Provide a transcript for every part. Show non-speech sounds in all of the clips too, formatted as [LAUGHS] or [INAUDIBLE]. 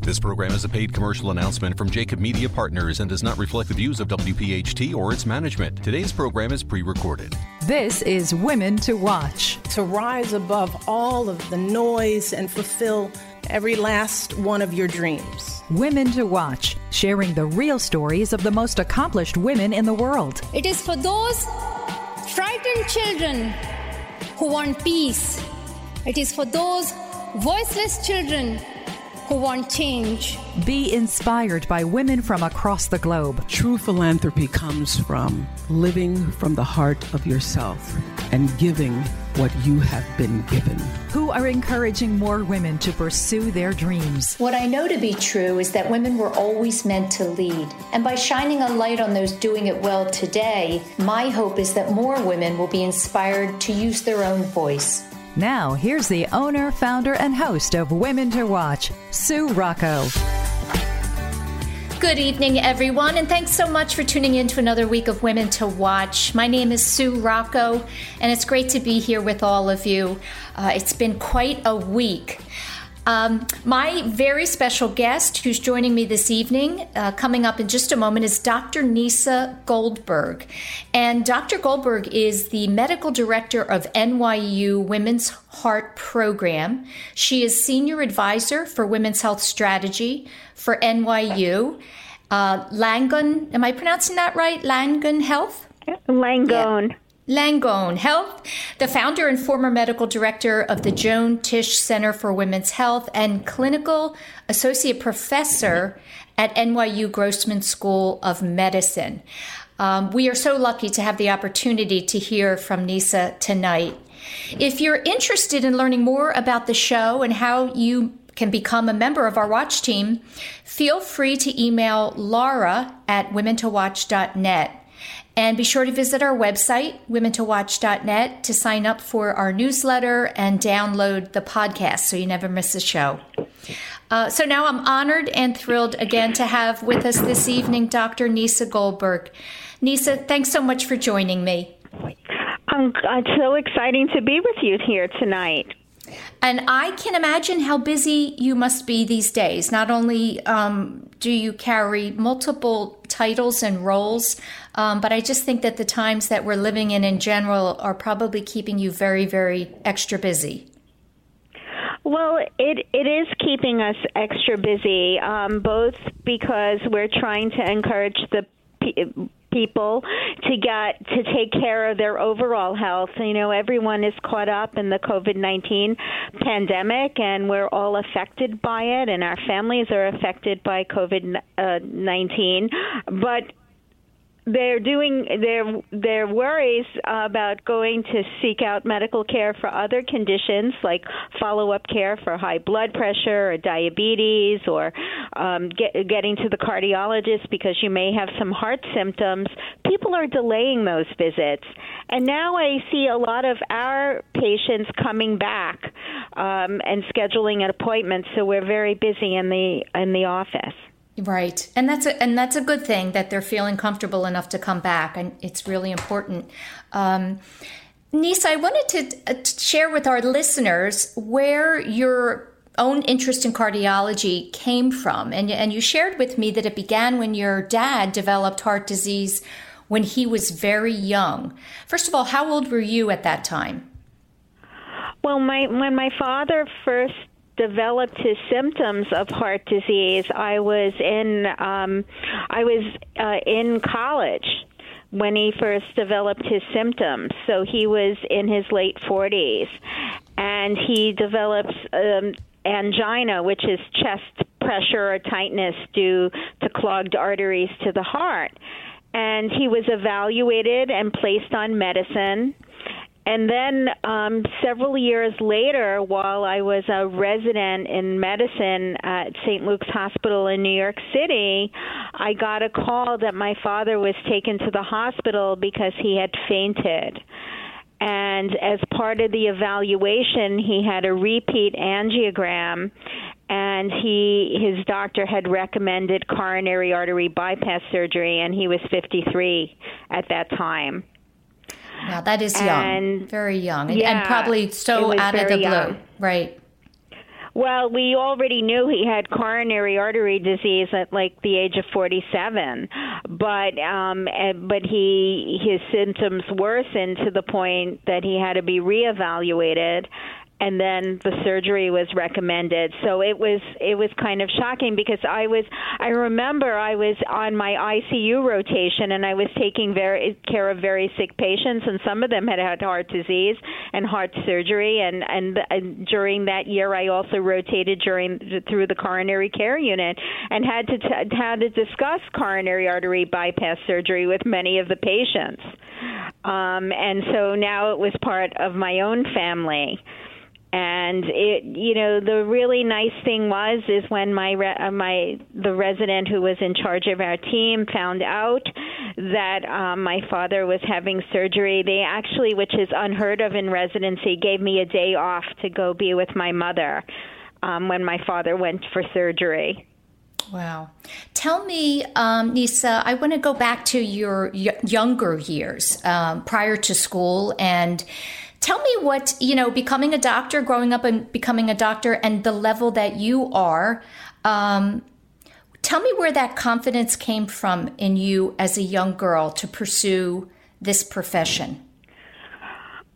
This program is a paid commercial announcement from Jacob Media Partners and does not reflect the views of WPHT or its management. Today's program is pre recorded. This is Women to Watch. To rise above all of the noise and fulfill every last one of your dreams. Women to Watch, sharing the real stories of the most accomplished women in the world. It is for those frightened children who want peace. It is for those voiceless children who want change. Be inspired by women from across the globe. True philanthropy comes from living from the heart of yourself and giving what you have been given. Who are encouraging more women to pursue their dreams. What I know to be true is that women were always meant to lead. And by shining a light on those doing it well today, my hope is that more women will be inspired to use their own voice. Now, here's the owner, founder, and host of Women to Watch, Sue Rocco. Good evening, everyone, and thanks so much for tuning in to another week of Women to Watch. My name is Sue Rocco, and it's great to be here with all of you. Uh, it's been quite a week. Um, my very special guest who's joining me this evening, uh, coming up in just a moment, is Dr. Nieca Goldberg. And Dr. Goldberg is the medical director of NYU Women's Heart Program. She is senior advisor for women's health strategy for NYU. Uh, Langone, am I pronouncing that right? Langone Health? Langone. Yeah. Langone Health, the founder and former medical director of the Joan Tisch Center for Women's Health and clinical associate professor at NYU Grossman School of Medicine. Um, we are so lucky to have the opportunity to hear from Nieca tonight. If you're interested in learning more about the show and how you can become a member of our watch team, feel free to email Laura at womentowatch.net. And be sure to visit our website, womentowatch.net, to sign up for our newsletter and download the podcast so you never miss a show. Uh, so now I'm honored and thrilled again to have with us this evening Dr. Nieca Goldberg. Nieca, thanks so much for joining me. Um, it's so exciting to be with you here tonight. And I can imagine how busy you must be these days. Not only um, do you carry multiple titles and roles, um, but I just think that the times that we're living in in general are probably keeping you very, very extra busy. Well, it it is keeping us extra busy, um, both because we're trying to encourage the people to get to take care of their overall health. You know, everyone is caught up in the COVID 19 pandemic and we're all affected by it and our families are affected by COVID uh, 19. But they're doing their their worries about going to seek out medical care for other conditions like follow up care for high blood pressure or diabetes or um, get, getting to the cardiologist because you may have some heart symptoms. People are delaying those visits, and now I see a lot of our patients coming back um, and scheduling an appointment. So we're very busy in the in the office. Right. And that's a and that's a good thing that they're feeling comfortable enough to come back and it's really important. Um, Nieca, I wanted to, uh, to share with our listeners where your own interest in cardiology came from. And, and you shared with me that it began when your dad developed heart disease when he was very young. First of all, how old were you at that time? Well, my when my father first developed his symptoms of heart disease, I was in um, I was uh, in college when he first developed his symptoms. So he was in his late 40s, and he developed um, angina, which is chest pressure or tightness due to clogged arteries to the heart. And he was evaluated and placed on medicine. And then um, several years later, while I was a resident in medicine at St. Luke's Hospital in New York City, I got a call that my father was taken to the hospital because he had fainted. And as part of the evaluation, he had a repeat angiogram, and he his doctor had recommended coronary artery bypass surgery, and he was 53 at that time. Wow, that is young. Very young. And, yeah, and probably so out of the blue. young. Right. Well, we already knew he had coronary artery disease at like the age of 47, but um eh, but he his symptoms worsened to the point that he had to be reevaluated and then the surgery was recommended. So it was it was kind of shocking because I was I remember I was on my ICU rotation and I was taking very care of very sick patients and some of them had had heart disease and heart surgery and and, and during that year I also rotated during through the coronary care unit and had to t- had to discuss coronary artery bypass surgery with many of the patients. Um, and so now it was part of my own family and it you know the really nice thing was is when my re- uh, my the resident who was in charge of our team found out that um, my father was having surgery they actually which is unheard of in residency gave me a day off to go be with my mother um, when my father went for surgery Wow. Tell me, um, Nieca, I want to go back to your y- younger years um, prior to school and tell me what, you know, becoming a doctor, growing up and becoming a doctor, and the level that you are. Um, tell me where that confidence came from in you as a young girl to pursue this profession.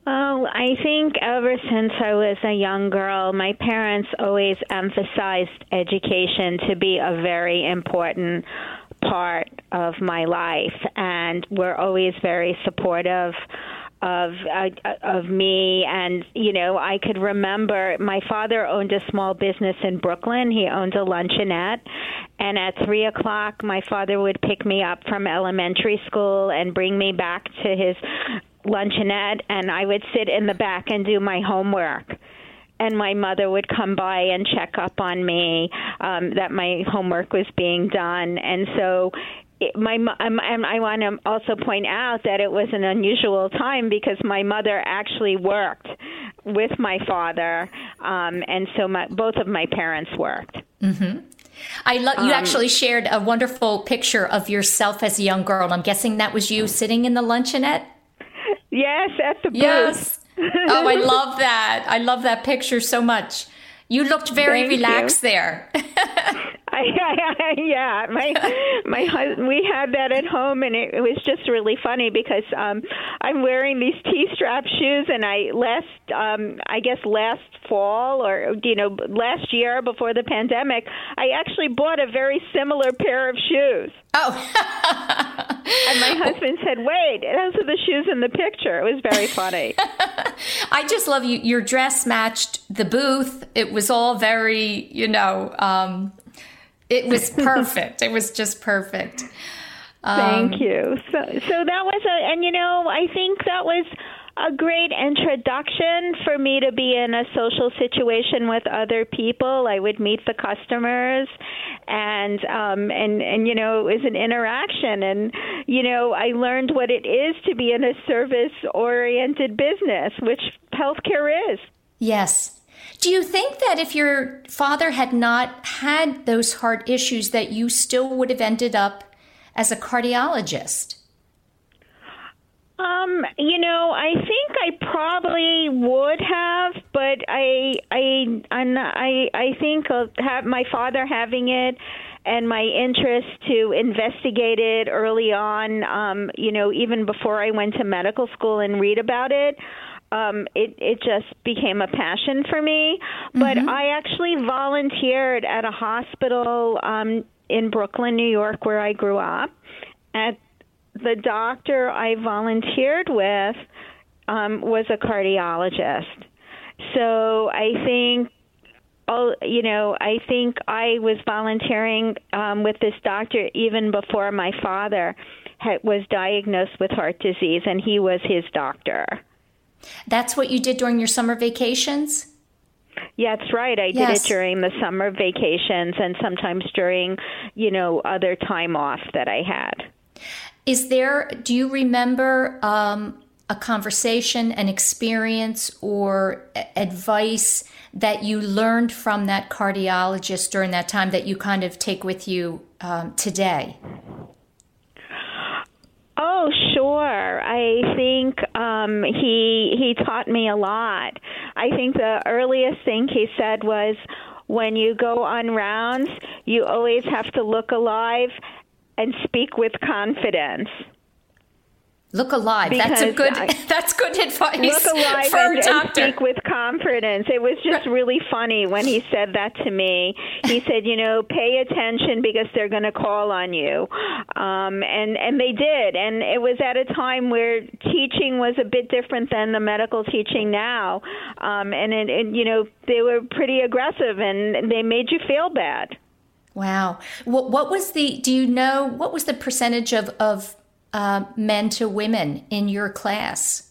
Oh, I think ever since I was a young girl, my parents always emphasized education to be a very important part of my life, and were always very supportive of uh, of me. And you know I could remember my father owned a small business in Brooklyn. He owned a luncheonette. And at three o'clock my father would pick me up from elementary school and bring me back to his luncheonette. And I would sit in the back and do my homework. And my mother would come by and check up on me um, that my homework was being done. And so it, my um, and I want to also point out that it was an unusual time because my mother actually worked with my father, um, and so my, both of my parents worked. Mm-hmm. I love you. Um, actually shared a wonderful picture of yourself as a young girl. I'm guessing that was you sitting in the luncheonette. Yes, at the booth. Yes. oh, I [LAUGHS] love that. I love that picture so much. You looked very Thank you. relaxed there. [LAUGHS] [LAUGHS] I, I, yeah, my my husband. We had that at home, and it, it was just really funny because um, I'm wearing these T-strap shoes, and I last, um, I guess last fall or you know last year before the pandemic, I actually bought a very similar pair of shoes. Oh, and my husband said, "Wait, those are the shoes in the picture." It was very funny. [LAUGHS] I just love you. Your dress matched the booth. It was all very, you know, um, it was [LAUGHS] perfect. it was just perfect. Um, Thank you. So, so that was a, and you know, I think that was a great introduction for me to be in a social situation with other people. I would meet the customers, and um, and and you know, it was an interaction, and you know, I learned what it is to be in a service-oriented business, which healthcare is. Yes. Do you think that if your father had not had those heart issues, that you still would have ended up as a cardiologist? Um, you know, I think I probably would have, but I, I, I'm not, I, I think have my father having it and my interest to investigate it early on. Um, you know, even before I went to medical school and read about it. Um, it it just became a passion for me. But Mm-hmm. I actually volunteered at a hospital um, in Brooklyn, New York, where I grew up. At the doctor I volunteered with um, was a cardiologist. So I think, oh, you know, I think I was volunteering um, with this doctor even before my father had, was diagnosed with heart disease, and he was his doctor. That's what you did during your summer vacations? Yeah, that's right. I did it during the summer vacations and sometimes during, you know, other time off that I had. Is there, do you remember um, a conversation, an experience, or advice that you learned from that cardiologist during that time that you kind of take with you um, today? Oh, sure. I think um, he he taught me a lot. I think the earliest thing he said was, when you go on rounds, you always have to look alive and speak with confidence. Look alive. that's a good. I- [LAUGHS] that's good advice Look alive for and, a and doctor. speak with confidence. It was just really funny when he said that to me. He [LAUGHS] said, "You know, pay attention because they're going to call on you," um, and and they did. And it was at a time where teaching was a bit different than the medical teaching now, um, and, it, and you know they were pretty aggressive and they made you feel bad. Wow. What, what was the? Do you know what was the percentage of of uh, men to women in your class?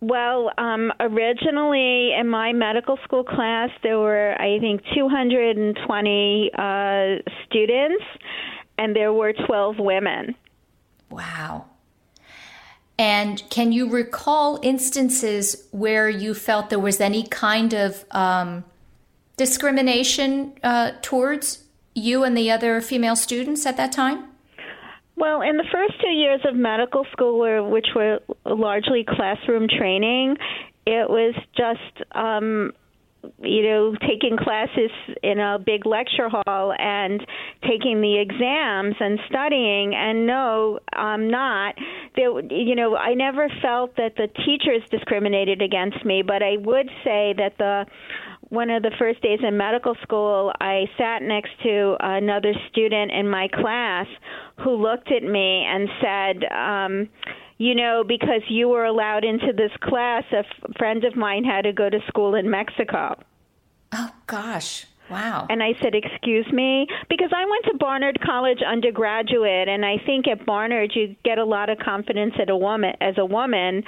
Well, um, originally in my medical school class, there were, I think, 220 uh, students, and there were 12 women. Wow. And can you recall instances where you felt there was any kind of um, discrimination uh, towards you and the other female students at that time? Well, in the first two years of medical school, where, which were largely classroom training, it was just um, you know, taking classes in a big lecture hall and taking the exams and studying. And no, I'm not. There, you know, I never felt that the teachers discriminated against me, but I would say that the one of the first days in medical school, I sat next to another student in my class who looked at me and said, um, you know, because you were allowed into this class, a f- friend of mine had to go to school in Mexico. Oh, gosh. Wow. And I said, "Excuse me," because I went to Barnard College undergraduate, and I think at Barnard you get a lot of confidence as a woman. As a woman,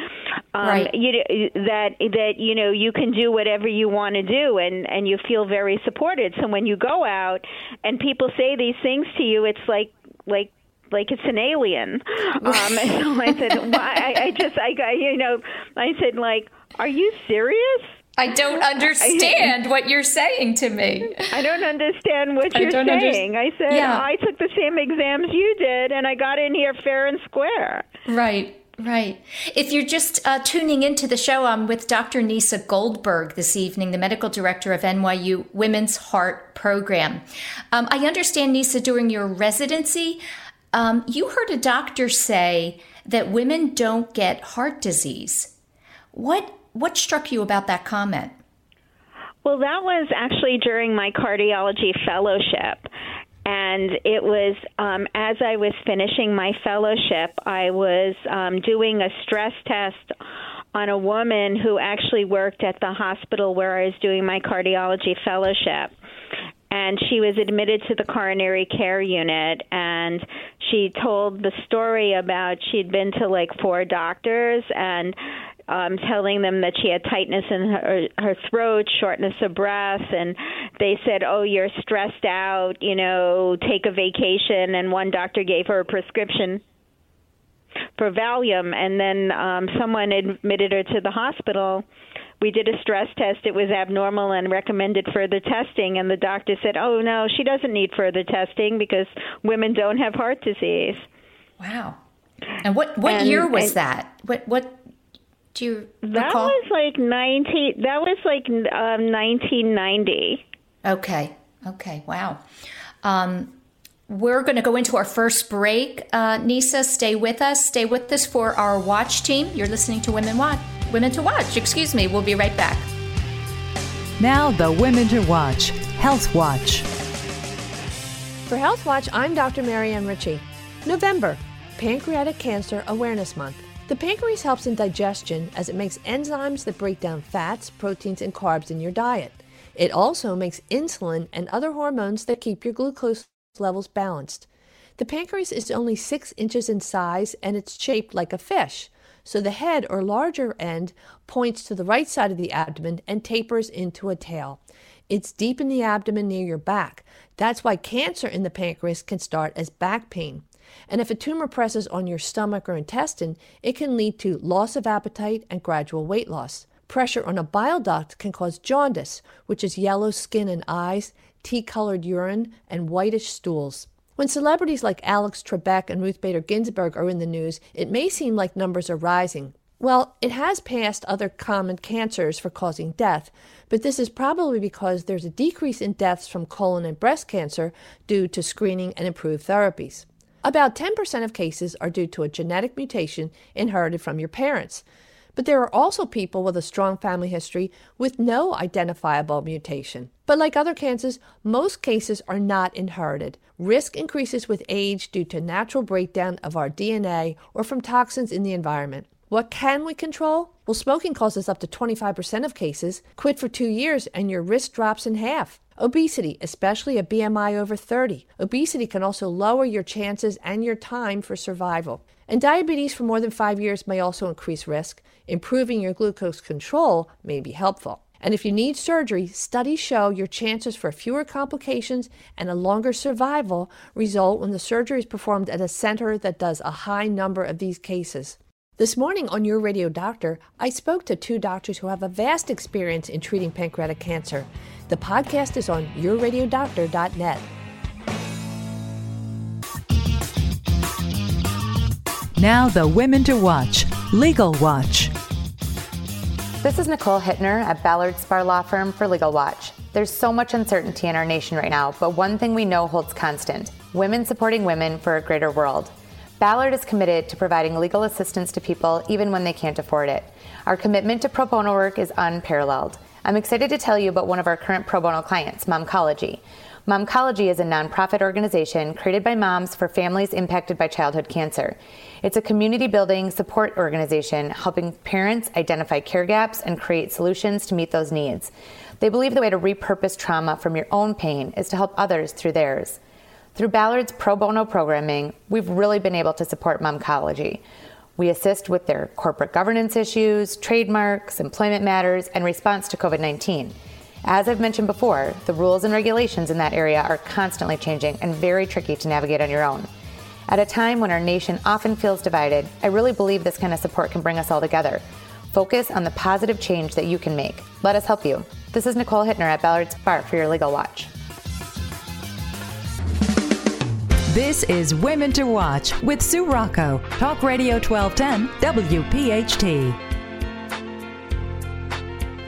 um, Right. you, that that you know you can do whatever you want to do, and and you feel very supported. So when you go out and people say these things to you, it's like like like it's an alien. [LAUGHS] Um, and so I said, Why? I, I just I got you know I said like, are you serious? I don't [LAUGHS] understand what you're saying to me. I don't understand what I you're don't under- saying. I said Yeah. I took the same exams you did, and I got in here fair and square. Right, right. If you're just uh, tuning into the show, I'm with Dr. Nieca Goldberg this evening, the medical director of NYU Women's Heart Program. Um, I understand, Nieca, during your residency, um, you heard a doctor say that women don't get heart disease. What what struck you about that comment? Well, that was actually during my cardiology fellowship. And it was um, as I was finishing my fellowship, I was um, doing a stress test on a woman who actually worked at the hospital where I was doing my cardiology fellowship. And she was admitted to the coronary care unit, and she told the story about she'd been to like four doctors and um, telling them that she had tightness in her, her throat, shortness of breath, and they said, "Oh, you're stressed out. You know, take a vacation." And one doctor gave her a prescription for Valium, and then um, someone admitted her to the hospital. We did a stress test. It was abnormal and recommended further testing. And the doctor said, "Oh no, she doesn't need further testing because women don't have heart disease." Wow. And what what And- year was and- that? What what do you That recall? was like 19 that was like um 1990. Okay. Okay. Wow. Um, we're going to go into our first break. Uh, Nieca, stay with us. Stay with us for our watch team. You're listening to Women Watch. Women to Watch. Excuse me. We'll be right back. Now, the Women to Watch Health Watch. For Health Watch, I'm Dr. Marianne Ritchie. November, Pancreatic Cancer Awareness Month. The pancreas helps in digestion as it makes enzymes that break down fats, proteins, and carbs in your diet. It also makes insulin and other hormones that keep your glucose levels balanced. The pancreas is only 6 inches in size and it's shaped like a fish. So the head or larger end points to the right side of the abdomen and tapers into a tail. It's deep in the abdomen near your back. That's why cancer in the pancreas can start as back pain. And if a tumor presses on your stomach or intestine, it can lead to loss of appetite and gradual weight loss. Pressure on a bile duct can cause jaundice, which is yellow skin and eyes, tea colored urine, and whitish stools. When celebrities like Alex Trebek and Ruth Bader Ginsburg are in the news, it may seem like numbers are rising. Well, it has passed other common cancers for causing death, but this is probably because there's a decrease in deaths from colon and breast cancer due to screening and improved therapies. About 10% of cases are due to a genetic mutation inherited from your parents. But there are also people with a strong family history with no identifiable mutation. But like other cancers, most cases are not inherited. Risk increases with age due to natural breakdown of our DNA or from toxins in the environment. What can we control? Well, smoking causes up to 25% of cases. Quit for two years and your risk drops in half. Obesity, especially a BMI over 30. Obesity can also lower your chances and your time for survival. And diabetes for more than five years may also increase risk. Improving your glucose control may be helpful. And if you need surgery, studies show your chances for fewer complications and a longer survival result when the surgery is performed at a center that does a high number of these cases. This morning on Your Radio Doctor, I spoke to two doctors who have a vast experience in treating pancreatic cancer. The podcast is on yourradiodoctor.net. Now, the Women to Watch Legal Watch. This is Nicole Hittner at Ballard Spahr Law Firm for Legal Watch. There's so much uncertainty in our nation right now, but one thing we know holds constant women supporting women for a greater world. Ballard is committed to providing legal assistance to people even when they can't afford it. Our commitment to pro bono work is unparalleled. I'm excited to tell you about one of our current pro bono clients, Momcology. Momcology is a nonprofit organization created by moms for families impacted by childhood cancer. It's a community building support organization helping parents identify care gaps and create solutions to meet those needs. They believe the way to repurpose trauma from your own pain is to help others through theirs. Through Ballard's pro bono programming, we've really been able to support Momcology. We assist with their corporate governance issues, trademarks, employment matters, and response to COVID 19. As I've mentioned before, the rules and regulations in that area are constantly changing and very tricky to navigate on your own. At a time when our nation often feels divided, I really believe this kind of support can bring us all together. Focus on the positive change that you can make. Let us help you. This is Nicole Hittner at Ballard Spahr for your Legal Watch. This is Women to Watch with Sue Rocco, Talk Radio 1210, WPHT.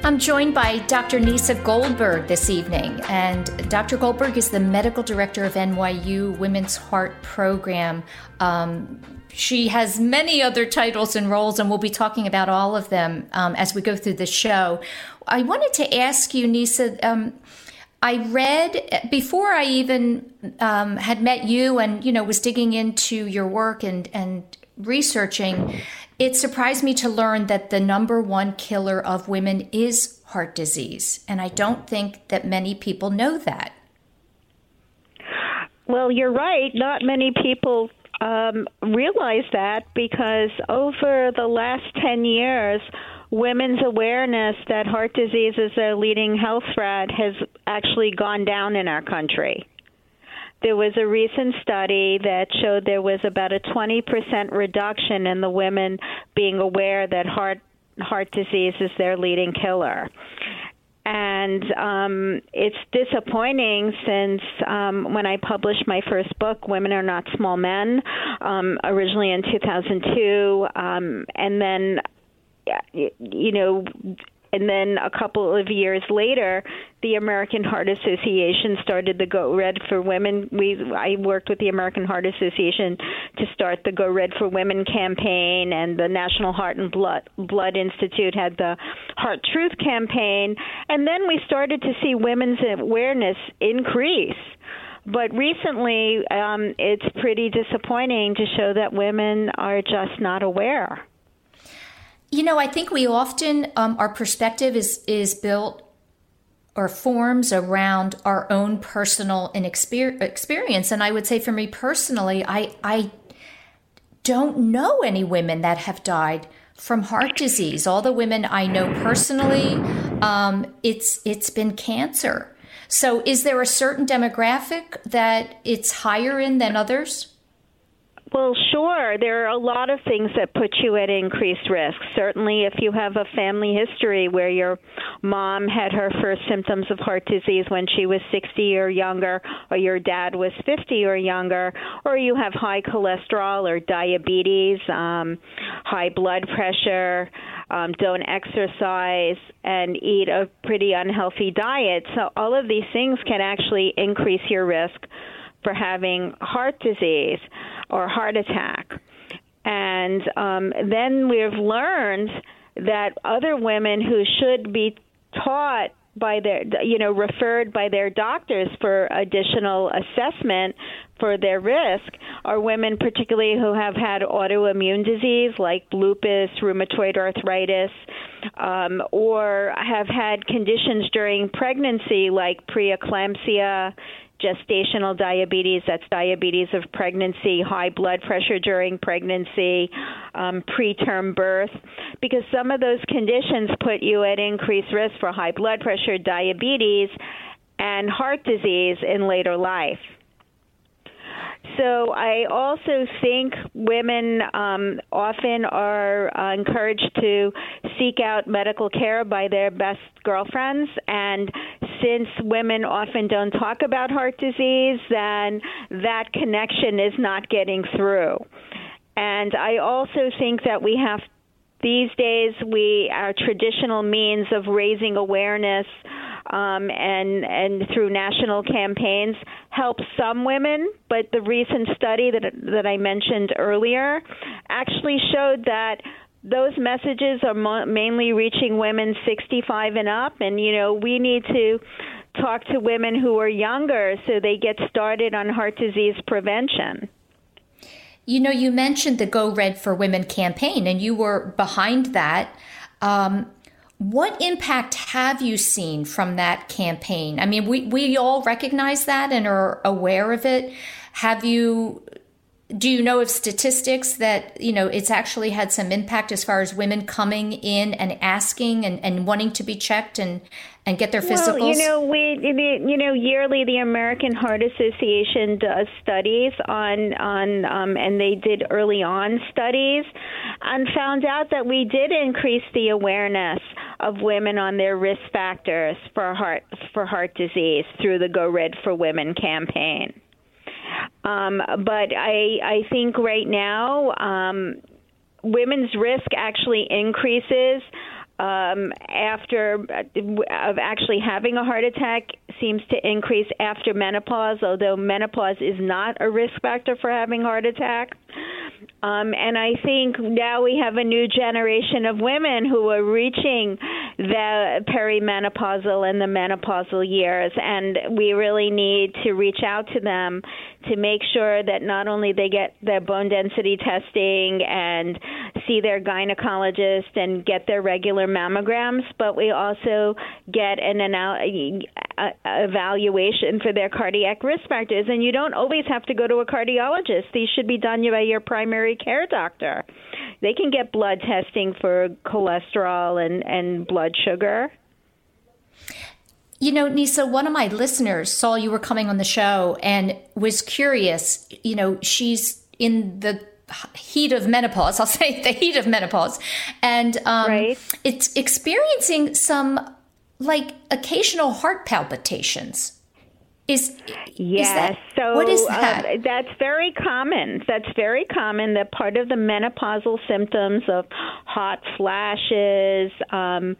I'm joined by Dr. Nieca Goldberg this evening, and Dr. Goldberg is the medical director of NYU Women's Heart Program. Um, she has many other titles and roles, and we'll be talking about all of them um, as we go through the show. I wanted to ask you, Nieca. Um, I read before I even um, had met you, and you know, was digging into your work and and researching. It surprised me to learn that the number one killer of women is heart disease, and I don't think that many people know that. Well, you're right. Not many people um, realize that because over the last 10 years, women's awareness that heart disease is a leading health threat has actually gone down in our country. There was a recent study that showed there was about a 20% reduction in the women being aware that heart heart disease is their leading killer. and um, it's disappointing since um, when I published my first book, Women Are Not Small Men, um, originally in 2002, um, and then you know and then a couple of years later, the American Heart Association started the Go Red for Women. We I worked with the American Heart Association to start the Go Red for Women campaign, and the National Heart and Blood Blood Institute had the Heart Truth campaign, and then we started to see women's awareness increase. But recently, um, it's pretty disappointing to show that women are just not aware. You know, I think we often um, our perspective is is built or forms around our own personal experience. And I would say, for me personally, I I don't know any women that have died from heart disease. All the women I know personally, um, it's it's been cancer. So, is there a certain demographic that it's higher in than others? Well, sure. There are a lot of things that put you at increased risk. Certainly, if you have a family history where your mom had her first symptoms of heart disease when she was 60 or younger, or your dad was 50 or younger, or you have high cholesterol or diabetes, um, high blood pressure, um, don't exercise, and eat a pretty unhealthy diet. So, all of these things can actually increase your risk for having heart disease or heart attack. And um, then we've learned that other women who should be taught by their you know referred by their doctors for additional assessment for their risk are women particularly who have had autoimmune disease like lupus rheumatoid arthritis um, or have had conditions during pregnancy like preeclampsia gestational diabetes, that's diabetes of pregnancy, high blood pressure during pregnancy, um, preterm birth, because some of those conditions put you at increased risk for high blood pressure, diabetes, and heart disease in later life. So I also think women um, often are uh, encouraged to seek out medical care by their best girlfriends, and since women often don't talk about heart disease, then that connection is not getting through. And I also think that we have these days we our traditional means of raising awareness um, and and through national campaigns help some women, but the recent study that that I mentioned earlier actually showed that those messages are mo- mainly reaching women 65 and up, and you know we need to talk to women who are younger so they get started on heart disease prevention. You know, you mentioned the Go Red for Women campaign, and you were behind that. Um, what impact have you seen from that campaign? I mean, we, we all recognize that and are aware of it. Have you do you know of statistics that you know it's actually had some impact as far as women coming in and asking and, and wanting to be checked and and get their physicals? Well, you know, we you know yearly the American Heart Association does studies on on um, and they did early on studies and found out that we did increase the awareness of women on their risk factors for heart for heart disease through the Go Red for Women campaign. Um, but I I think right now um, women's risk actually increases um, after of actually having a heart attack seems to increase after menopause, although menopause is not a risk factor for having heart attack. Um, and I think now we have a new generation of women who are reaching the perimenopausal and the menopausal years, and we really need to reach out to them to make sure that not only they get their bone density testing and see their gynecologist and get their regular mammograms, but we also get an anal- evaluation for their cardiac risk factors. And you don't always have to go to a cardiologist. These should be done by your primary care doctor. They can get blood testing for cholesterol and, and blood sugar. You know, Nieca, one of my listeners saw you were coming on the show and was curious. You know, she's in the heat of menopause. [LAUGHS] I'll say the heat of menopause, and um, right. it's experiencing some like occasional heart palpitations. Is yes. Is that, so what is that? Uh, that's very common. That's very common. That part of the menopausal symptoms of hot flashes um,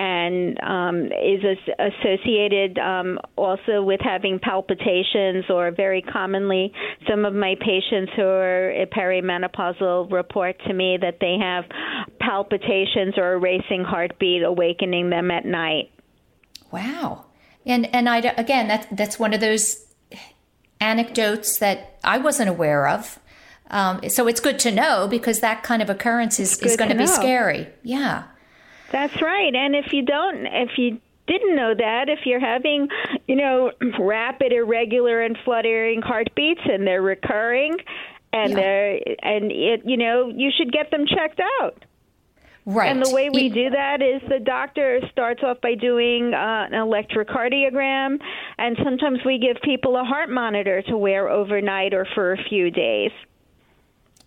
and um, is as- associated um, also with having palpitations, or very commonly, some of my patients who are perimenopausal report to me that they have palpitations or a racing heartbeat awakening them at night. Wow. And and I again that's that's one of those anecdotes that I wasn't aware of. Um, so it's good to know because that kind of occurrence is, is going to be know. scary. Yeah. That's right. And if you don't, if you didn't know that, if you're having, you know, [CLEARS THROAT] rapid, irregular, and fluttering heartbeats and they're recurring, and Yeah. they're and it, you know, you should get them checked out. Right. And the way we do that is the doctor starts off by doing uh, an electrocardiogram, and sometimes we give people a heart monitor to wear overnight or for a few days.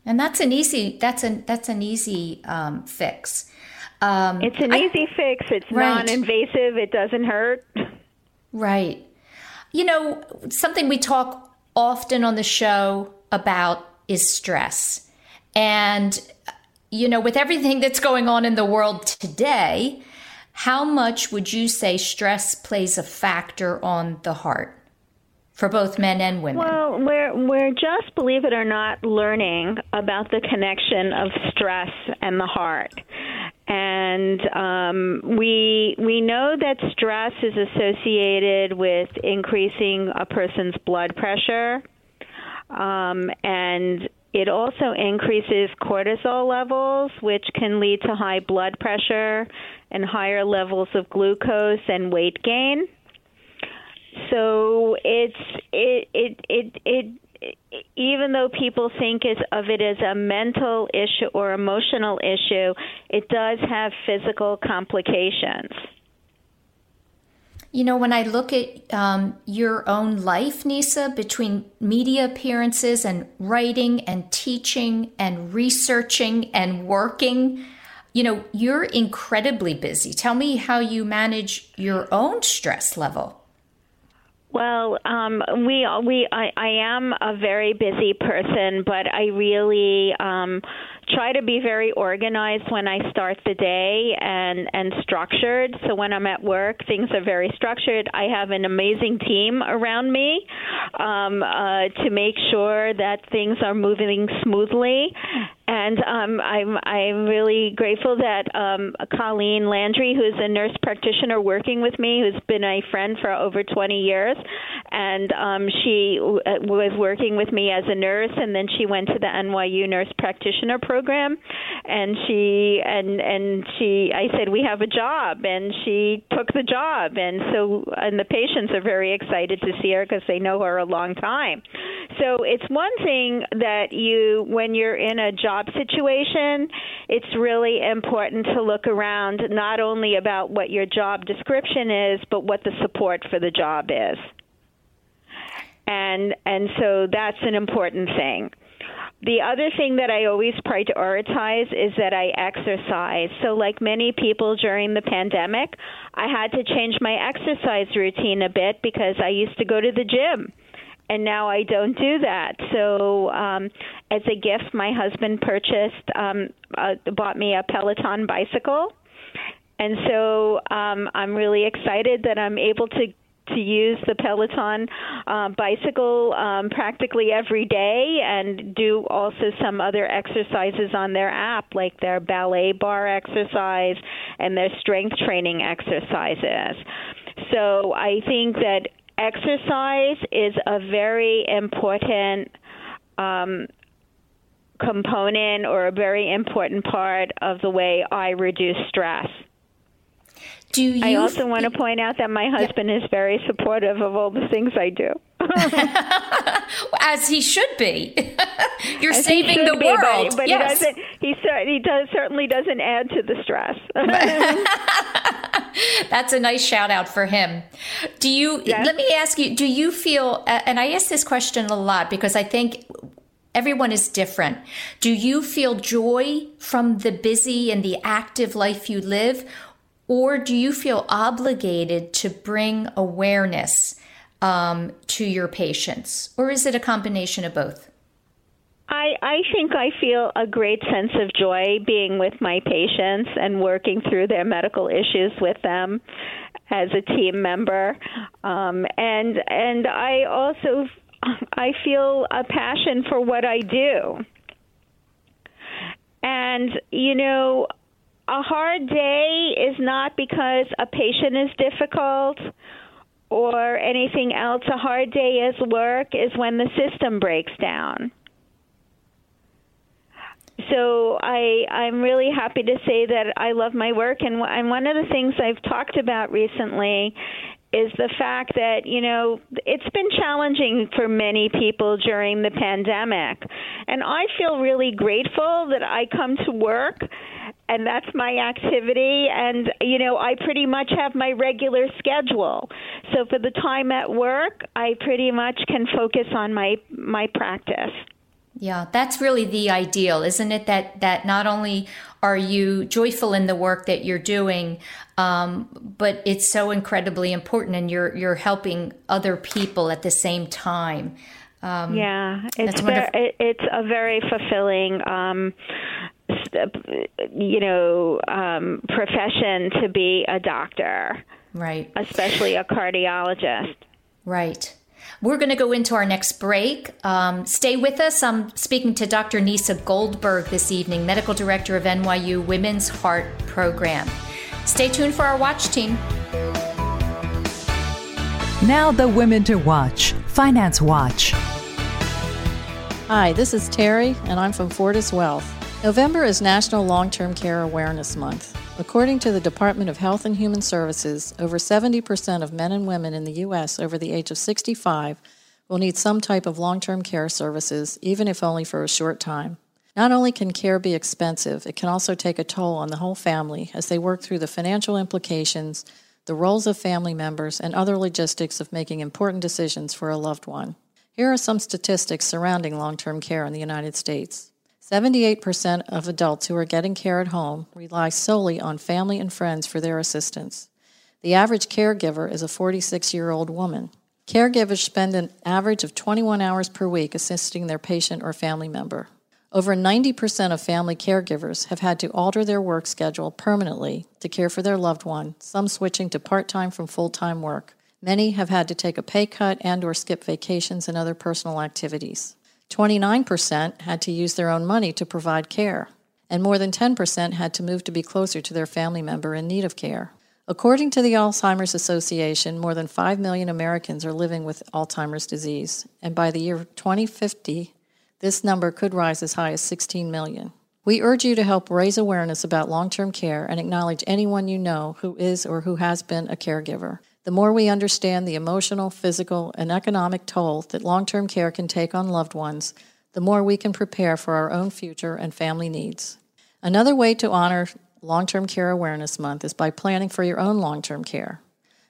and that's an easy that's an that's an easy um, fix. Um, It's an I- easy fix. It's Right. non-invasive. It doesn't hurt. Right. You know, something we talk often on the show about is stress. And, you know, with everything that's going on in the world today, how much would you say stress plays a factor on the heart for both men and women? Well, we're we're just believe it or not learning about the connection of stress and the heart, and um, we we know that stress is associated with increasing a person's blood pressure, um, and it also increases cortisol levels, which can lead to high blood pressure and higher levels of glucose and weight gain. So it's it it it it. Even though people think of it as a mental issue or emotional issue, it does have physical complications. You know, when I look at um, your own life, Nieca, between media appearances and writing and teaching and researching and working, you know, you're incredibly busy. Tell me how you manage your own stress level. Well, um, we we I, I am a very busy person, but I really um, try to be very organized when I start the day and and structured. So when I'm at work, things are very structured. I have an amazing team around me um, uh, to make sure that things are moving smoothly. And um, I'm I'm really grateful that um, Colleen Landry, who's a nurse practitioner working with me, who's been a friend for over 20 years, and um, she w- uh, was working with me as a nurse, and then she went to the NYU Nurse Practitioner program, and she and and she I said we have a job, and she took the job, and so and the patients are very excited to see her because they know her a long time. So it's one thing that you when you're in a job situation, it's really important to look around not only about what your job description is, but what the support for the job is. And and so that's an important thing. The other thing that I always prioritize is that I exercise. So, like many people during the pandemic, I had to change my exercise routine a bit because I used to go to the gym and now I don't do that. So, um, as a gift, my husband purchased, um, uh, bought me a Peloton bicycle, and so um, I'm really excited that I'm able to to use the Peloton uh, bicycle um, practically every day, and do also some other exercises on their app, like their ballet barre exercise and their strength training exercises. So I think that exercise is a very important um, component or a very important part of the way I reduce stress. Do you I also want to point out that my husband is very supportive of all the things I do. [LAUGHS] As he should be. [LAUGHS] You're As saving the be, world. but, but yes. he doesn't. He, cer- he does certainly doesn't add to the stress. [LAUGHS] [LAUGHS] That's a nice shout out for him. Do you, let me ask you, do you feel, and I ask this question a lot because I think everyone is different. Do you feel joy from the busy and the active life you live? or do you feel obligated to bring awareness um, to your patients, or is it a combination of both? I, I think I feel a great sense of joy being with my patients and working through their medical issues with them as a team member, um, and and I also I feel a passion for what I do. And you know, a hard day is not because a patient is difficult or anything else. A hard day is work is when the system breaks down. So I I'm really happy to say that I love my work. And and one of the things I've talked about recently is the fact that you know it's been challenging for many people during the pandemic. And i feel really grateful that i come to work and that's my activity. And you know i pretty much have my regular schedule. So for the time at work i pretty much can focus on my my practice yeah, that's really the ideal, isn't it? That that not only are you joyful in the work that you're doing, um, but it's so incredibly important, and you're you're helping other people at the same time. Um, yeah, it's ver- it's a very fulfilling. Um, you know, um, profession to be a doctor, right? Especially a cardiologist, right? We're going to go into our next break. Um, stay with us. I'm speaking to Dr. Nieca Goldberg this evening, Medical Director of NYU Women's Heart Program. Stay tuned for our watch team. Now, the Women to Watch Finance Watch. Hi, this is Terry, and I'm from Fortis Wealth. November is National Long Term Care Awareness Month. According to the Department of Health and Human Services, over 70% of men and women in the U.S. over the age of 65 will need some type of long term care services, even if only for a short time. Not only can care be expensive, it can also take a toll on the whole family as they work through the financial implications, the roles of family members, and other logistics of making important decisions for a loved one. Here are some statistics surrounding long term care in the United States. 78% of adults who are getting care at home rely solely on family and friends for their assistance. The average caregiver is a 46 year old woman. Caregivers spend an average of 21 hours per week assisting their patient or family member. Over 90% of family caregivers have had to alter their work schedule permanently to care for their loved one, some switching to part-time from full-time work. Many have had to take a pay cut and or skip vacations and other personal activities. 29% had to use their own money to provide care, and more than 10% had to move to be closer to their family member in need of care. According to the Alzheimer's Association, more than 5 million Americans are living with Alzheimer's disease, and by the year 2050, this number could rise as high as 16 million. We urge you to help raise awareness about long term care and acknowledge anyone you know who is or who has been a caregiver. The more we understand the emotional, physical, and economic toll that long term care can take on loved ones, the more we can prepare for our own future and family needs. Another way to honor Long Term Care Awareness Month is by planning for your own long term care.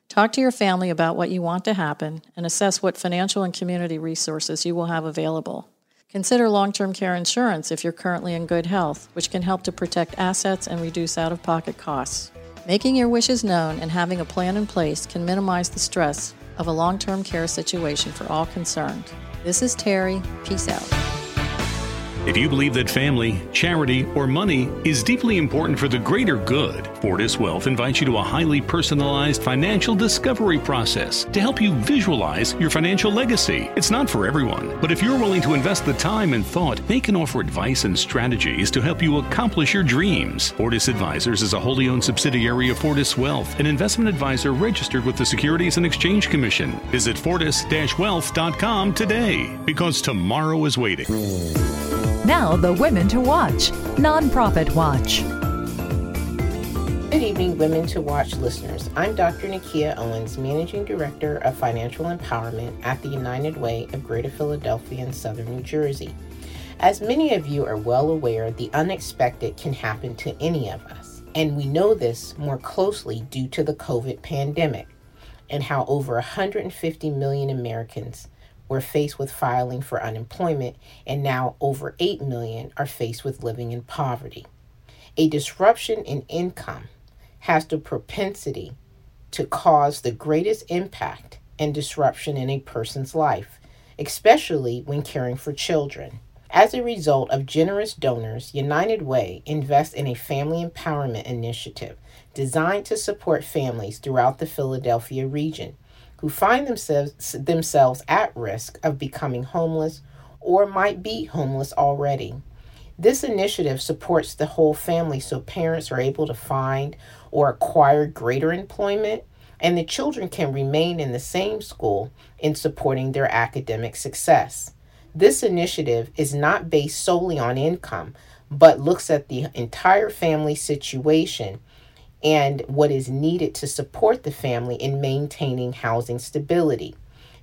Talk to your family about what you want to happen and assess what financial and community resources you will have available. Consider long term care insurance if you're currently in good health, which can help to protect assets and reduce out of pocket costs. Making your wishes known and having a plan in place can minimize the stress of a long term care situation for all concerned. This is Terry. Peace out. If you believe that family, charity, or money is deeply important for the greater good, Fortis Wealth invites you to a highly personalized financial discovery process to help you visualize your financial legacy. It's not for everyone, but if you're willing to invest the time and thought, they can offer advice and strategies to help you accomplish your dreams. Fortis Advisors is a wholly owned subsidiary of Fortis Wealth, an investment advisor registered with the Securities and Exchange Commission. Visit fortis-wealth.com today because tomorrow is waiting. Now, the Women to Watch, Nonprofit Watch. Good evening, Women to Watch listeners. I'm Dr. Nakia Owens, Managing Director of Financial Empowerment at the United Way of Greater Philadelphia and Southern New Jersey. As many of you are well aware, the unexpected can happen to any of us, and we know this more closely due to the COVID pandemic and how over 150 million Americans were faced with filing for unemployment, and now over 8 million are faced with living in poverty. A disruption in income has the propensity to cause the greatest impact and disruption in a person's life, especially when caring for children. As a result of generous donors, United Way invests in a family empowerment initiative designed to support families throughout the Philadelphia region who find themselves, themselves at risk of becoming homeless or might be homeless already. This initiative supports the whole family so parents are able to find or acquire greater employment and the children can remain in the same school in supporting their academic success. This initiative is not based solely on income, but looks at the entire family situation and what is needed to support the family in maintaining housing stability.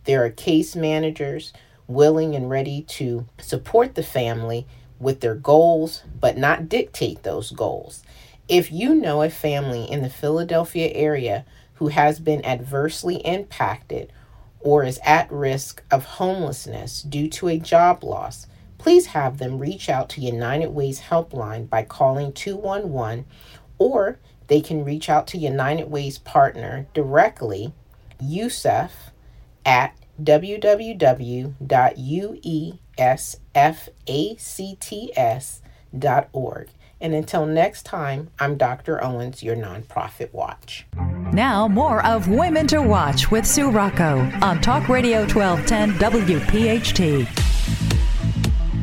There are case managers willing and ready to support the family with their goals, but not dictate those goals. If you know a family in the Philadelphia area who has been adversely impacted or is at risk of homelessness due to a job loss, please have them reach out to United Way's helpline by calling 211 or they can reach out to United Way's partner directly, UESF, at www.uesfacts.org. And until next time, I'm Dr. Owens, your nonprofit watch. Now, more of Women to Watch with Sue Rocco on Talk Radio 1210 WPHT.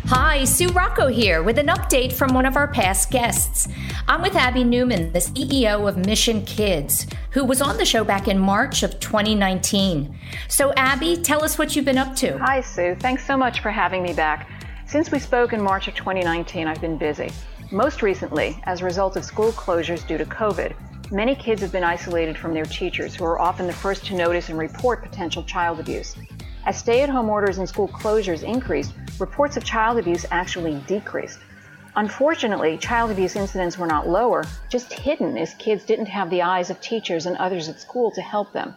Hi, Sue Rocco here with an update from one of our past guests. I'm with Abby Newman, the CEO of Mission Kids, who was on the show back in March of 2019. So, Abby, tell us what you've been up to. Hi, Sue. Thanks so much for having me back. Since we spoke in March of 2019, I've been busy. Most recently, as a result of school closures due to COVID, many kids have been isolated from their teachers, who are often the first to notice and report potential child abuse. As stay at home orders and school closures increased, reports of child abuse actually decreased. Unfortunately, child abuse incidents were not lower, just hidden as kids didn't have the eyes of teachers and others at school to help them.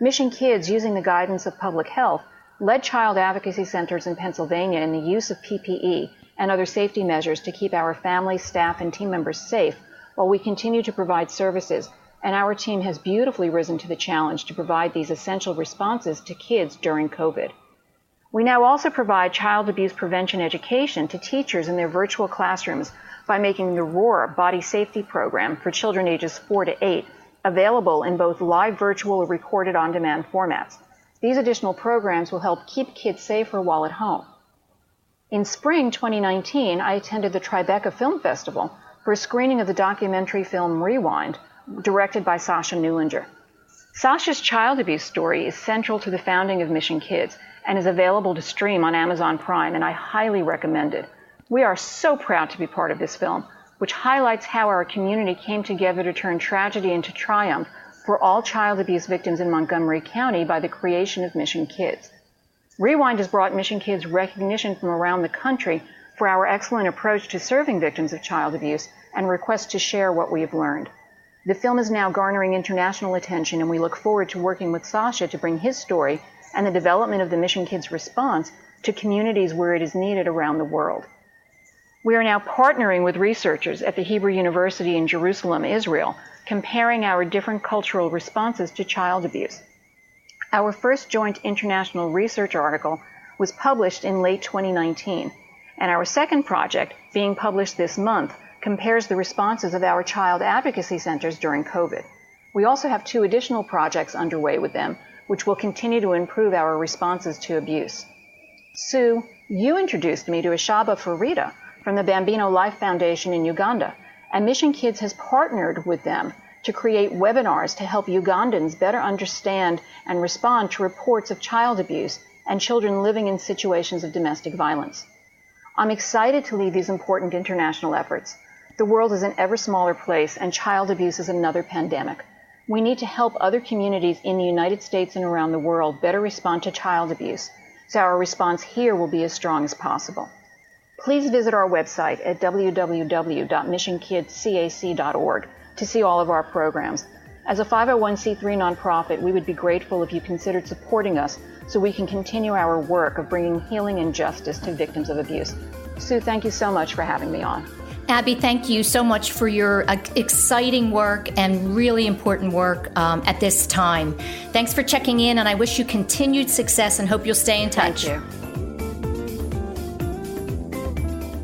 Mission Kids, using the guidance of public health, led child advocacy centers in Pennsylvania in the use of PPE and other safety measures to keep our families, staff, and team members safe while we continue to provide services. And our team has beautifully risen to the challenge to provide these essential responses to kids during COVID. We now also provide child abuse prevention education to teachers in their virtual classrooms by making the ROAR Body Safety Program for children ages 4 to 8 available in both live virtual or recorded on demand formats. These additional programs will help keep kids safer while at home. In spring 2019, I attended the Tribeca Film Festival for a screening of the documentary film Rewind, directed by Sasha Neulinger. Sasha's child abuse story is central to the founding of Mission Kids and is available to stream on Amazon Prime, and I highly recommend it. We are so proud to be part of this film, which highlights how our community came together to turn tragedy into triumph for all child abuse victims in Montgomery County by the creation of Mission Kids. Rewind has brought Mission Kids recognition from around the country for our excellent approach to serving victims of child abuse and requests to share what we have learned. The film is now garnering international attention, and we look forward to working with Sasha to bring his story and the development of the Mission Kids response to communities where it is needed around the world. We are now partnering with researchers at the Hebrew University in Jerusalem, Israel, comparing our different cultural responses to child abuse. Our first joint international research article was published in late 2019, and our second project, being published this month, compares the responses of our child advocacy centers during COVID. We also have two additional projects underway with them, which will continue to improve our responses to abuse. Sue, you introduced me to Ashaba Farida from the Bambino Life Foundation in Uganda, and Mission Kids has partnered with them to create webinars to help Ugandans better understand and respond to reports of child abuse and children living in situations of domestic violence. I'm excited to lead these important international efforts. The world is an ever smaller place, and child abuse is another pandemic. We need to help other communities in the United States and around the world better respond to child abuse, so our response here will be as strong as possible. Please visit our website at www.missionkidcac.org to see all of our programs. As a 501c3 nonprofit, we would be grateful if you considered supporting us so we can continue our work of bringing healing and justice to victims of abuse. Sue, thank you so much for having me on. Abby, thank you so much for your uh, exciting work and really important work um, at this time. Thanks for checking in, and I wish you continued success and hope you'll stay in touch. Thank you.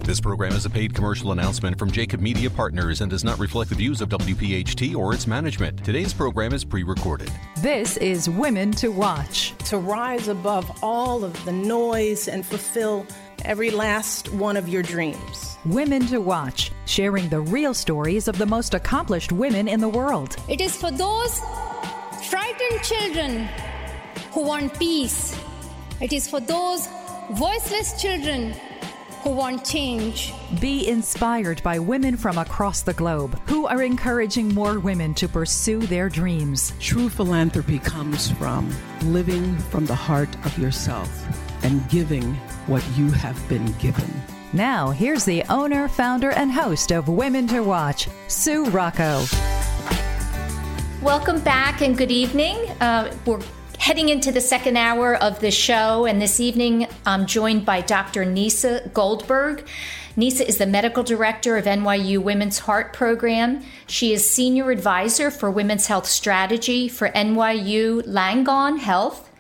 This program is a paid commercial announcement from Jacob Media Partners and does not reflect the views of WPHT or its management. Today's program is pre recorded. This is Women to Watch. To rise above all of the noise and fulfill every last one of your dreams. Women to Watch, sharing the real stories of the most accomplished women in the world. It is for those frightened children who want peace. It is for those voiceless children who want change. Be inspired by women from across the globe who are encouraging more women to pursue their dreams. True philanthropy comes from living from the heart of yourself and giving what you have been given. Now, here's the owner, founder, and host of Women to Watch, Sue Rocco. Welcome back and good evening. Uh, we're heading into the second hour of the show, and this evening I'm joined by Dr. Nieca Goldberg. Nieca is the medical director of NYU Women's Heart Program. She is senior advisor for women's health strategy for NYU Langone Health,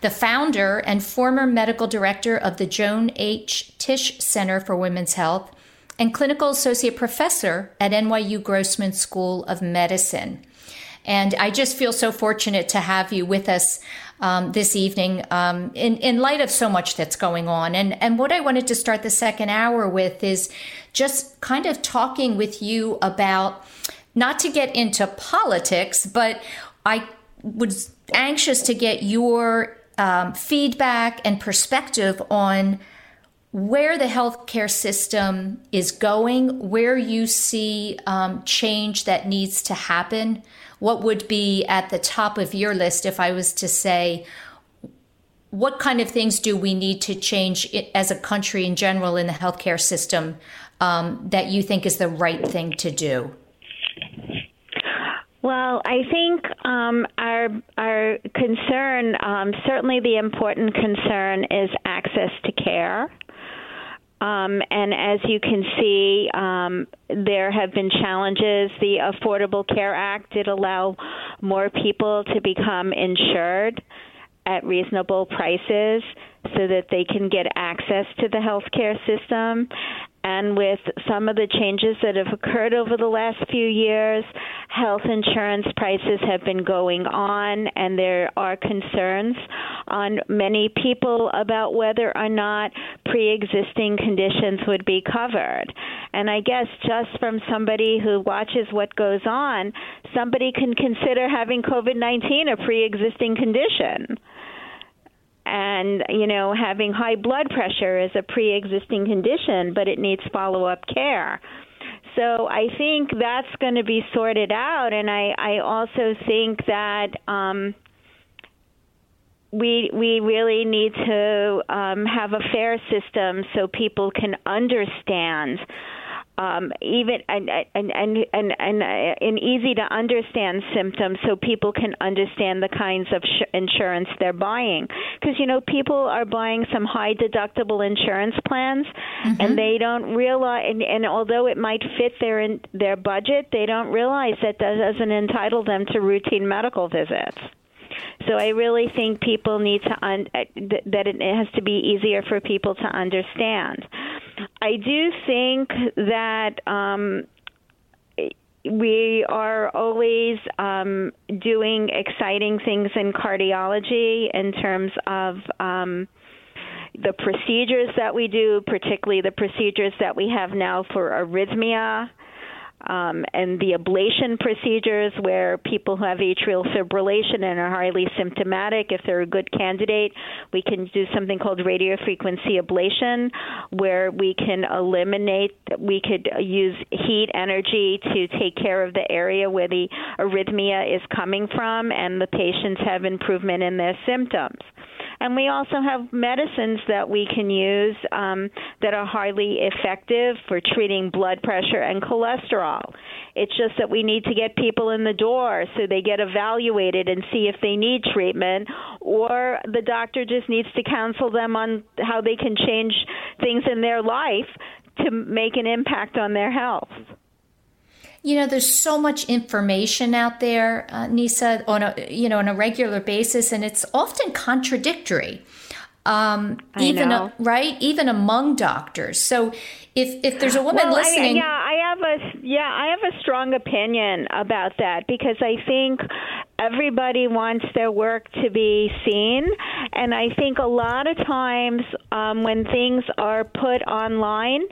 the founder and former medical director of the Joan H. Tisch Center for Women's Health, and clinical associate professor at NYU Grossman School of Medicine. And I just feel so fortunate to have you with us um, this evening um, in, in light of so much that's going on. And, and what I wanted to start the second hour with is just kind of talking with you about not to get into politics, but I was anxious to get your um, feedback and perspective on where the healthcare system is going, where you see um, change that needs to happen what would be at the top of your list if I was to say, what kind of things do we need to change as a country in general in the healthcare system um, that you think is the right thing to do? Well, I think um, our our concern, um, certainly the important concern, is access to care. Um, and as you can see, um, there have been challenges. The Affordable Care Act did allow more people to become insured at reasonable prices so that they can get access to the healthcare system. And with some of the changes that have occurred over the last few years, health insurance prices have been going on, and there are concerns on many people about whether or not pre existing conditions would be covered. And I guess just from somebody who watches what goes on, somebody can consider having COVID 19 a pre existing condition and you know having high blood pressure is a pre-existing condition but it needs follow-up care. So i think that's going to be sorted out. And i i also think that um we we really need to um, have a fair system so people can understand um, even and and and and and, uh, and easy to understand symptoms, so people can understand the kinds of sh- insurance they're buying. Because you know, people are buying some high deductible insurance plans, mm-hmm. and they don't realize. And, and although it might fit their in, their budget, they don't realize that that doesn't entitle them to routine medical visits. So I really think people need to un- uh, that it has to be easier for people to understand. I do think that um, we are always um, doing exciting things in cardiology in terms of um, the procedures that we do, particularly the procedures that we have now for arrhythmia um, and the ablation procedures where people who have atrial fibrillation and are highly symptomatic, if they're a good candidate, we can do something called radiofrequency ablation, where we can eliminate, we could use heat energy to take care of the area where the arrhythmia is coming from, and the patients have improvement in their symptoms. And we also have medicines that we can use um, that are highly effective for treating blood pressure and cholesterol. It's just that we need to get people in the door so they get evaluated and see if they need treatment, or the doctor just needs to counsel them on how they can change things in their life to make an impact on their health. You know, there's so much information out there, uh, Nieca, on a you know on a regular basis, and it's often contradictory. Um, I even know. uh, right, even among doctors. So, if if there's a woman well, listening, I, yeah, I have a yeah, I have a strong opinion about that because I think everybody wants their work to be seen, and I think a lot of times um, when things are put online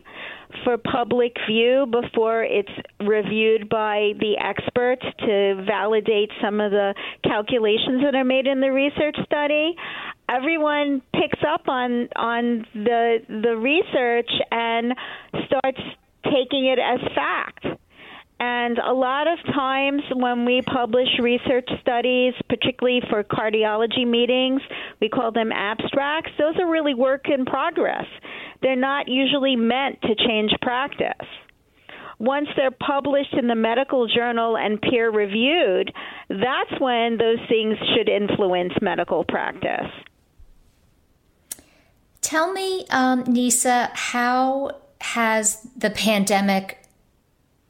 for public view before it's reviewed by the experts to validate some of the calculations that are made in the research study. Everyone picks up on on the the research and starts taking it as fact and a lot of times when we publish research studies, particularly for cardiology meetings, we call them abstracts. Those are really work in progress. They're not usually meant to change practice. Once they're published in the medical journal and peer reviewed, that's when those things should influence medical practice. tell me, um, Nieca, how has the pandemic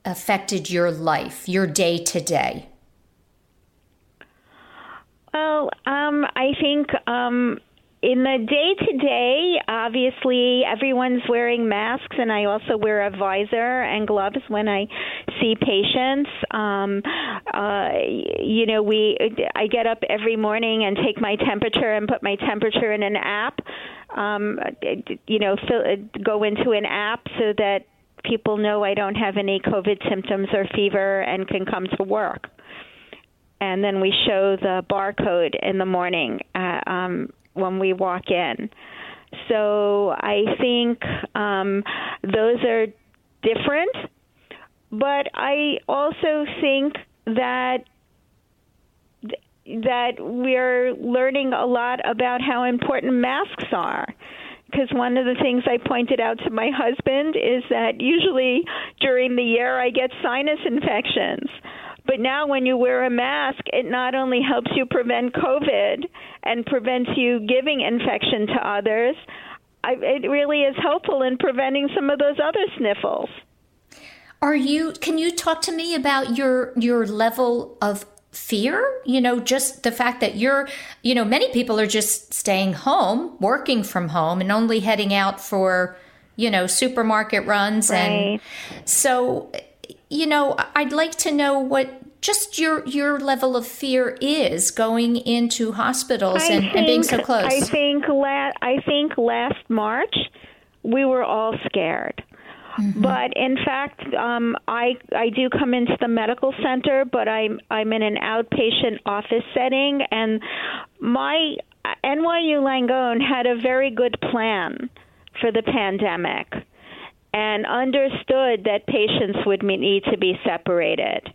affected your life, your day to day? Well, um, I think um, in the day to day, obviously everyone's wearing masks, and I also wear a visor and gloves when I see patients. Um, uh, you know, we I get up every morning and take my temperature and put my temperature in an app. Um, you know, fill, go into an app so that people know I don't have any COVID symptoms or fever and can come to work. And then we show the barcode in the morning uh, um, when we walk in. So I think um, those are different, but I also think that that we're learning a lot about how important masks are because one of the things I pointed out to my husband is that usually during the year I get sinus infections. But now, when you wear a mask, it not only helps you prevent COVID and prevents you giving infection to others, I, it really is helpful in preventing some of those other sniffles. Are you? Can you talk to me about your your level of fear? You know, just the fact that you're, you know, many people are just staying home, working from home, and only heading out for, you know, supermarket runs, and so, you know, I'd like to know what just your your level of fear is going into hospitals and, and being so close. I think la- I think last March we were all scared. But in fact, um, I I do come into the medical center, but I'm I'm in an outpatient office setting, and my NYU Langone had a very good plan for the pandemic, and understood that patients would need to be separated.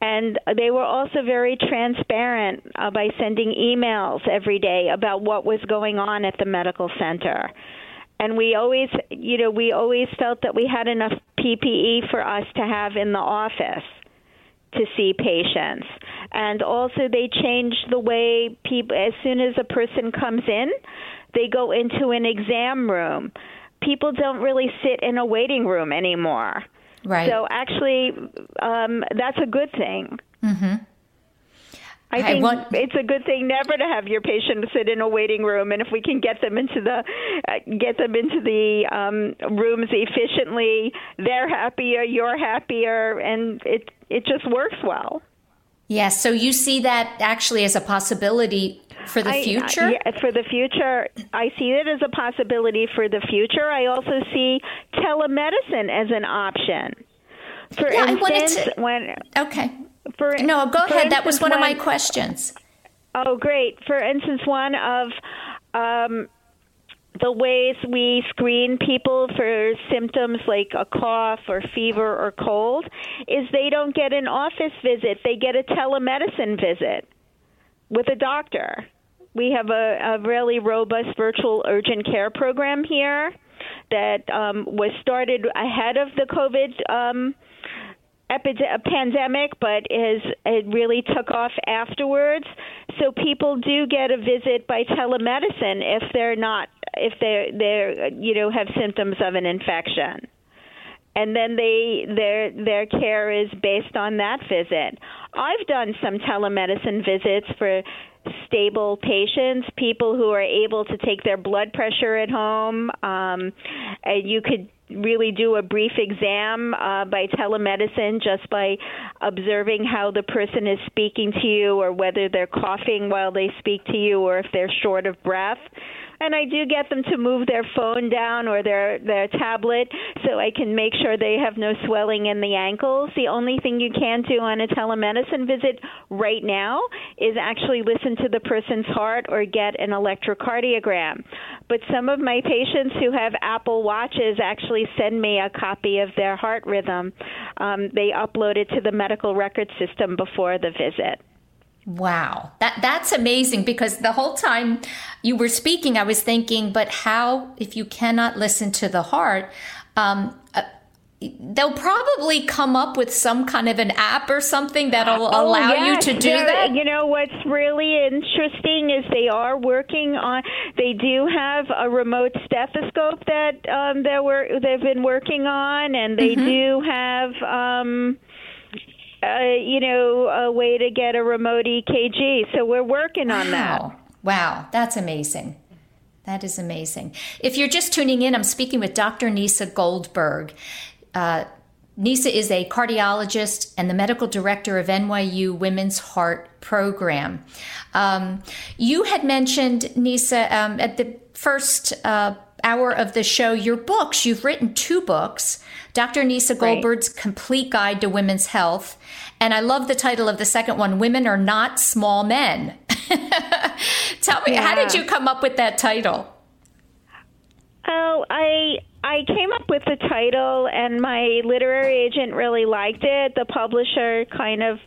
And they were also very transparent uh, by sending emails every day about what was going on at the medical center. And we always, you know, we always felt that we had enough PPE for us to have in the office to see patients. And also, they changed the way people, as soon as a person comes in, they go into an exam room. People don't really sit in a waiting room anymore. Right. So actually, um, that's a good thing. mm-hmm. I think it's a good thing never to have your patient sit in a waiting room, and if we can get them into the uh, get them into the um, rooms efficiently, they're happier, you're happier, and it it just works well. Yes. So you see that actually as a possibility for the I- future. I- yeah, for the future, I see it as a possibility for the future. I also see telemedicine as an option. For Yeah, I instance, wanted to- when okay, for no, go for ahead. That was one of my questions. Oh, great. For instance, one of um, the ways we screen people for symptoms like a cough or fever or cold is they don't get an office visit, they get a telemedicine visit with a doctor. We have a, a really robust virtual urgent care program here that um, was started ahead of the COVID. Um, epide- a pandemic, but is it really took off afterwards. So people do get a visit by telemedicine if they're not if they they you know have symptoms of an infection and then they their their care is based on that visit. I've done some telemedicine visits for stable patients, people who are able to take their blood pressure at home. Um, and you could really do a brief exam uh, by telemedicine just by observing how the person is speaking to you or whether they're coughing while they speak to you or if they're short of breath and I do get them to move their phone down or their their tablet so I can make sure they have no swelling in the ankles. The only thing you can do on a telemedicine visit right now is actually listen to the person's heart or get an electrocardiogram. But some of my patients who have Apple Watches actually send me a copy of their heart rhythm. Um, they upload it to the medical record system before the visit. Wow. That that's amazing because the whole time you were speaking I was thinking but how if you cannot listen to the heart um, uh, they'll probably come up with some kind of an app or something that'll oh, allow yes. you to do that. You know what's really interesting is they are working on. They do have a remote stethoscope that um, they were they've been working on, and they Mm-hmm. do have. Um, uh, you know, a way to get a remote EKG. So we're working on that. Wow. Wow, that's amazing. That is amazing. If you're just tuning in, I'm speaking with Dr. Nieca Goldberg. Uh, Nieca is a cardiologist and the medical director of NYU Women's Heart Program. Um, you had mentioned, Nieca, um, at the first uh, hour of the show, your books. You've written two books Dr. Nieca Goldberg's Complete Guide to Women's Health. And I love the title of the second one Women Are Not Small Men. [LAUGHS] Tell me, how did you come up with that title? Oh, I I came up with the title, and my literary agent really liked it. The publisher kind of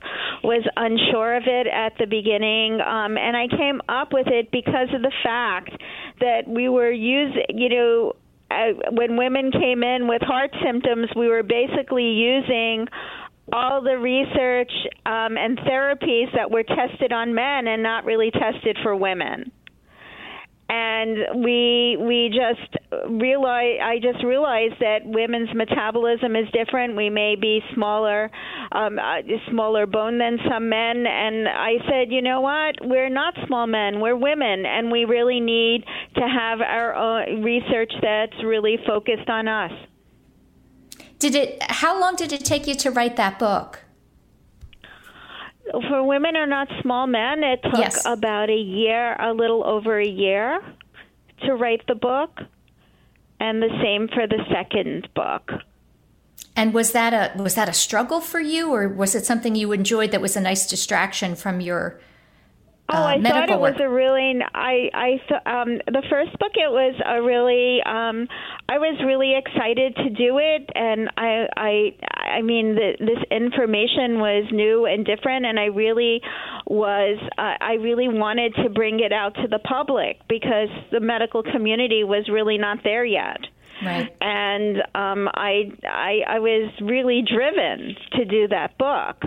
was unsure of it at the beginning, um, and I came up with it because of the fact that we were using, you know. Uh, when women came in with heart symptoms, we were basically using all the research um, and therapies that were tested on men and not really tested for women and we we just realize I just realized that women's metabolism is different. We may be smaller, um, uh, smaller bone than some men, and I said, you know what? We're not small men. We're women, and we really need to have our own research that's really focused on us. Did it? How long did it take you to write that book? For women are not small men, it took Yes. about a year, a little over a year, to write the book, and the same for the second book. And was that a was that a struggle for you, or was it something you enjoyed that was a nice distraction from your Oh, uh, I thought it was a really. I I th- um the first book. It was a really. Um, I was really excited to do it, and I I I mean the, this information was new and different, and I really was. Uh, I really wanted to bring it out to the public because the medical community was really not there yet Right. and um, I, I I was really driven to do that book,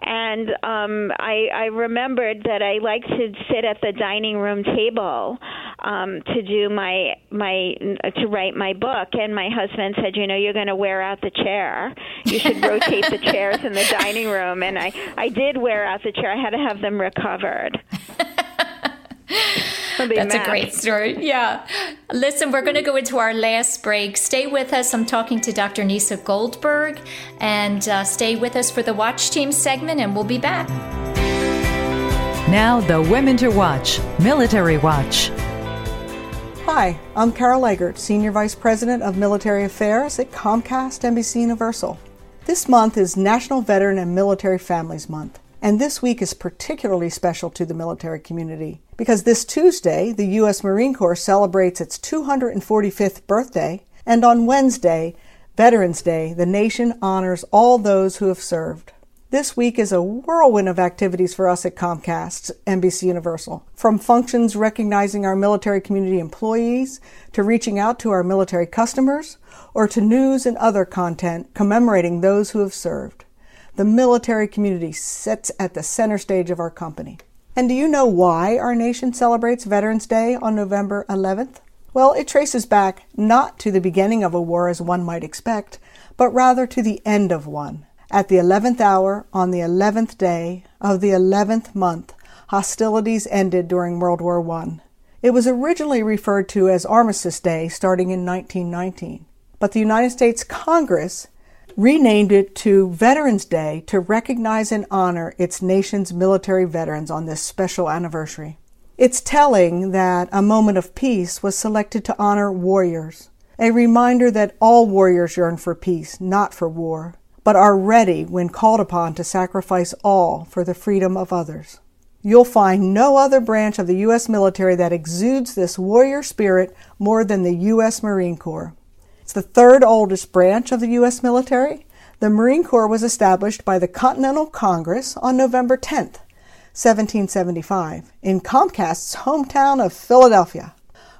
and um, I, I remembered that I like to sit at the dining room table um, to do my my to write my book, and my husband said, you know, you're going to wear out the chair. You should [LAUGHS] rotate the chairs in the dining room, and I I did wear out the chair. I had to have them recovered. [LAUGHS] They That's a great story. Yeah. Listen, we're going to go into our last break. Stay with us. I'm talking to Dr. Nieca Goldberg, and uh, stay with us for the Watch Team segment, and we'll be back. Now, the Women to Watch Military Watch. Hi, I'm Carol Eggert, Senior Vice President of Military Affairs at Comcast NBC Universal. This month is National Veteran and Military Families Month, and this week is particularly special to the military community because this Tuesday, the U.S. Marine Corps celebrates its 245th birthday, and on Wednesday, Veterans Day, the nation honors all those who have served. This week is a whirlwind of activities for us at Comcast NBC Universal, from functions recognizing our military community employees to reaching out to our military customers or to news and other content commemorating those who have served. The military community sits at the center stage of our company. And do you know why our nation celebrates Veterans Day on November 11th? Well, it traces back not to the beginning of a war as one might expect, but rather to the end of one. At the eleventh hour, on the eleventh day of the eleventh month, hostilities ended during World War I. It was originally referred to as Armistice Day starting in 1919, but the United States Congress renamed it to Veterans Day to recognize and honor its nation's military veterans on this special anniversary. It's telling that a moment of peace was selected to honor warriors, a reminder that all warriors yearn for peace, not for war, but are ready when called upon to sacrifice all for the freedom of others. You'll find no other branch of the U.S. military that exudes this warrior spirit more than the U.S. Marine Corps. It's the third oldest branch of the U.S. military. The Marine Corps was established by the Continental Congress on November 10, 1775, in Comcast's hometown of Philadelphia.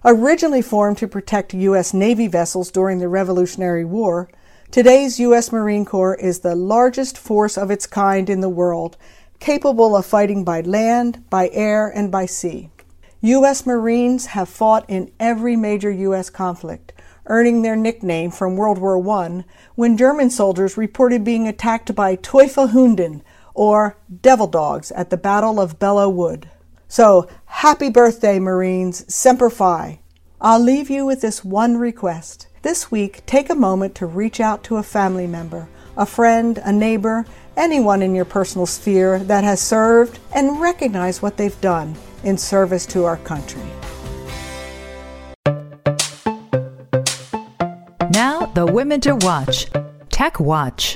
Originally formed to protect U.S. Navy vessels during the Revolutionary War, today's U.S. Marine Corps is the largest force of its kind in the world capable of fighting by land, by air, and by sea. U.S. Marines have fought in every major U.S. conflict, earning their nickname from World War I when German soldiers reported being attacked by Teufelhunden, or devil dogs, at the Battle of Belleau Wood. So, happy birthday, Marines, Semper Fi. I'll leave you with this one request. This week, take a moment to reach out to a family member, a friend, a neighbor, anyone in your personal sphere that has served and recognize what they've done in service to our country. The women to watch. Tech Watch.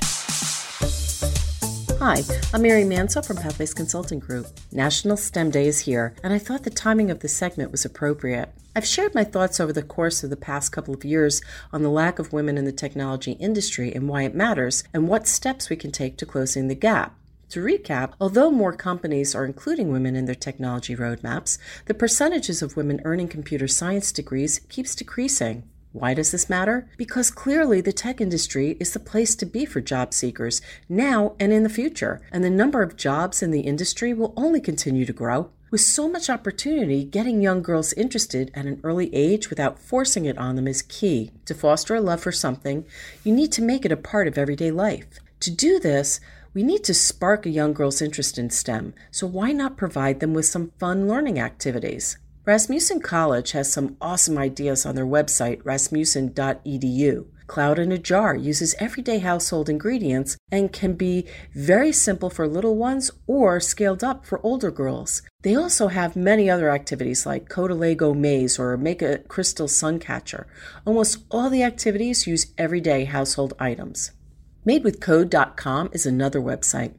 Hi, I'm Mary Mansell from Pathways Consulting Group. National STEM Day is here, and I thought the timing of the segment was appropriate. I've shared my thoughts over the course of the past couple of years on the lack of women in the technology industry and why it matters, and what steps we can take to closing the gap. To recap, although more companies are including women in their technology roadmaps, the percentages of women earning computer science degrees keeps decreasing. Why does this matter? Because clearly the tech industry is the place to be for job seekers now and in the future, and the number of jobs in the industry will only continue to grow. With so much opportunity, getting young girls interested at an early age without forcing it on them is key. To foster a love for something, you need to make it a part of everyday life. To do this, we need to spark a young girl's interest in STEM, so why not provide them with some fun learning activities? Rasmussen College has some awesome ideas on their website, rasmussen.edu. Cloud in a Jar uses everyday household ingredients and can be very simple for little ones or scaled up for older girls. They also have many other activities like code Lego maze or make a crystal sun catcher. Almost all the activities use everyday household items. MadeWithCode.com is another website.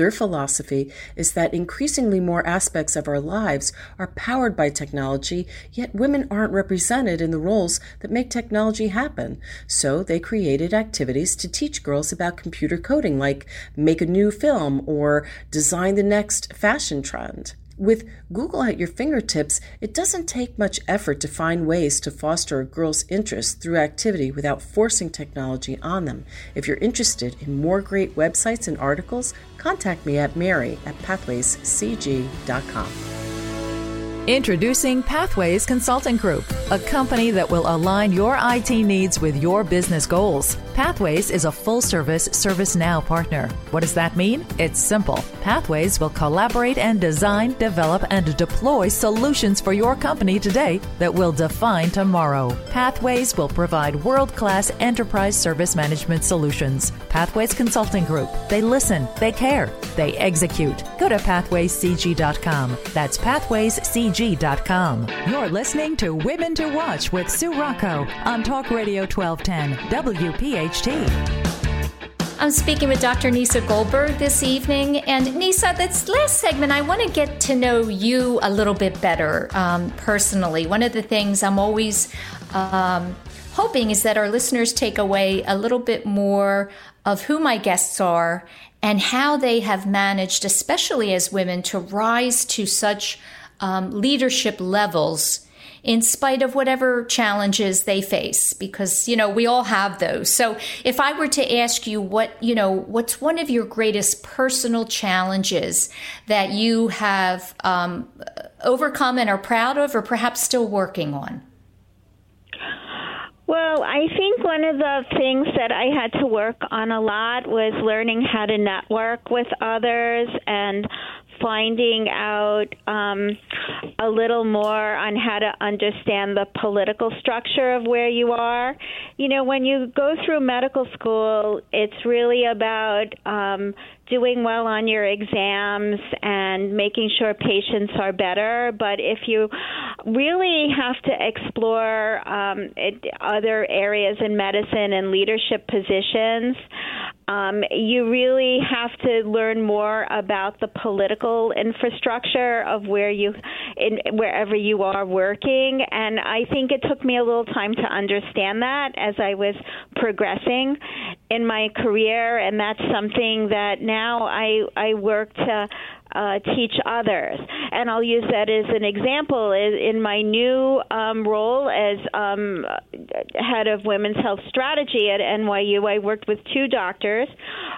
Their philosophy is that increasingly more aspects of our lives are powered by technology, yet women aren't represented in the roles that make technology happen. So they created activities to teach girls about computer coding, like make a new film or design the next fashion trend. With Google at your fingertips, it doesn't take much effort to find ways to foster a girl's interest through activity without forcing technology on them. If you're interested in more great websites and articles, contact me at mary at pathwayscg.com. Introducing Pathways Consulting Group, a company that will align your IT needs with your business goals. Pathways is a full service ServiceNow partner. What does that mean? It's simple. Pathways will collaborate and design, develop, and deploy solutions for your company today that will define tomorrow. Pathways will provide world class enterprise service management solutions. Pathways Consulting Group. They listen, they care, they execute. Go to pathwayscg.com. That's pathwayscg.com. You're listening to Women to Watch with Sue Rocco on Talk Radio 1210 WPHT. I'm speaking with Dr. Nieca Goldberg this evening. And Nieca, this last segment, I want to get to know you a little bit better um, personally. One of the things I'm always um, hoping is that our listeners take away a little bit more of who my guests are and how they have managed, especially as women, to rise to such um, leadership levels in spite of whatever challenges they face because you know we all have those. So if i were to ask you what you know what's one of your greatest personal challenges that you have um, overcome and are proud of or perhaps still working on? Well, I think one of the things that I had to work on a lot was learning how to network with others and finding out um, a little more on how to understand the political structure of where you are. You know, when you go through medical school, it's really about um, doing well on your exams and making sure patients are better. But if you really have to explore um, it, other areas in medicine and leadership positions, um, you really have to learn more about the political infrastructure of where you, in wherever you are working. And I think it took me a little time to understand that as I was progressing in my career, and that's something that now I I work to uh, teach others. And I'll use that as an example. In my new um, role as um, head of women's health strategy at NYU, I worked with two doctors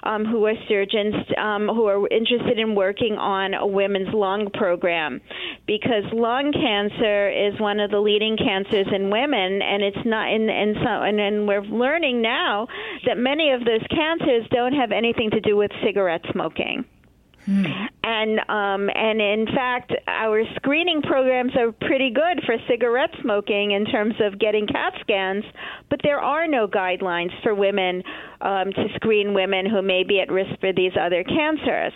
um, who are surgeons um, who are interested in working on a women's lung program because lung cancer is one of the leading cancers in women, and it's not. And, and so, and, and we're learning now that many of those cancers don't have anything to do with cigarette smoking. Hmm. And um, and in fact, our screening programs are pretty good for cigarette smoking in terms of getting CAT scans, but there are no guidelines for women um, to screen women who may be at risk for these other cancers.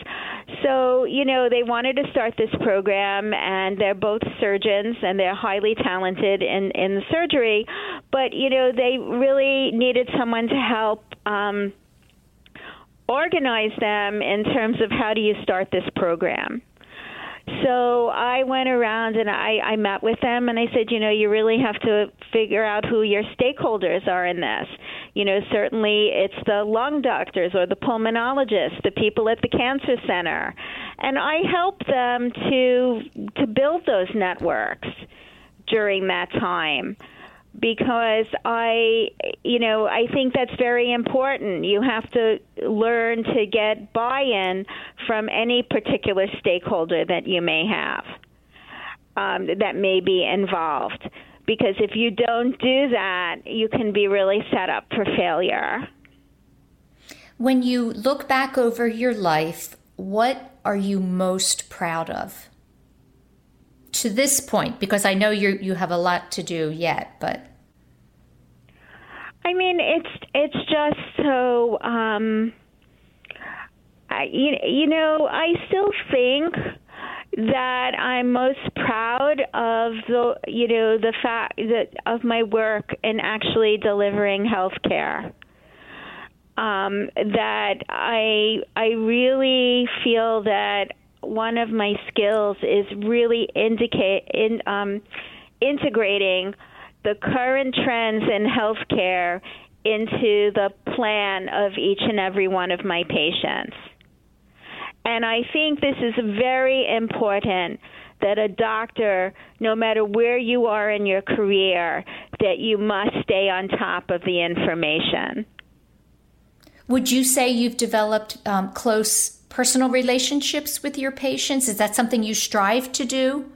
So you know they wanted to start this program, and they're both surgeons and they're highly talented in in surgery, but you know they really needed someone to help. Um, organize them in terms of how do you start this program. So I went around and I, I met with them and I said, you know, you really have to figure out who your stakeholders are in this. You know, certainly it's the lung doctors or the pulmonologists, the people at the cancer center. And I helped them to to build those networks during that time because I, you know, I think that's very important. You have to learn to get buy in from any particular stakeholder that you may have um, that may be involved. Because if you don't do that, you can be really set up for failure. When you look back over your life, what are you most proud of? To this point because I know you you have a lot to do yet, but I mean, it's it's just so. Um, I, you, you know, I still think that I'm most proud of the you know the fact that of my work in actually delivering health care. Um, that I I really feel that one of my skills is really indicate in um, integrating the current trends in healthcare into the plan of each and every one of my patients. And I think this is very important that a doctor, no matter where you are in your career, that you must stay on top of the information. Would you say you've developed um, close personal relationships with your patients? Is that something you strive to do?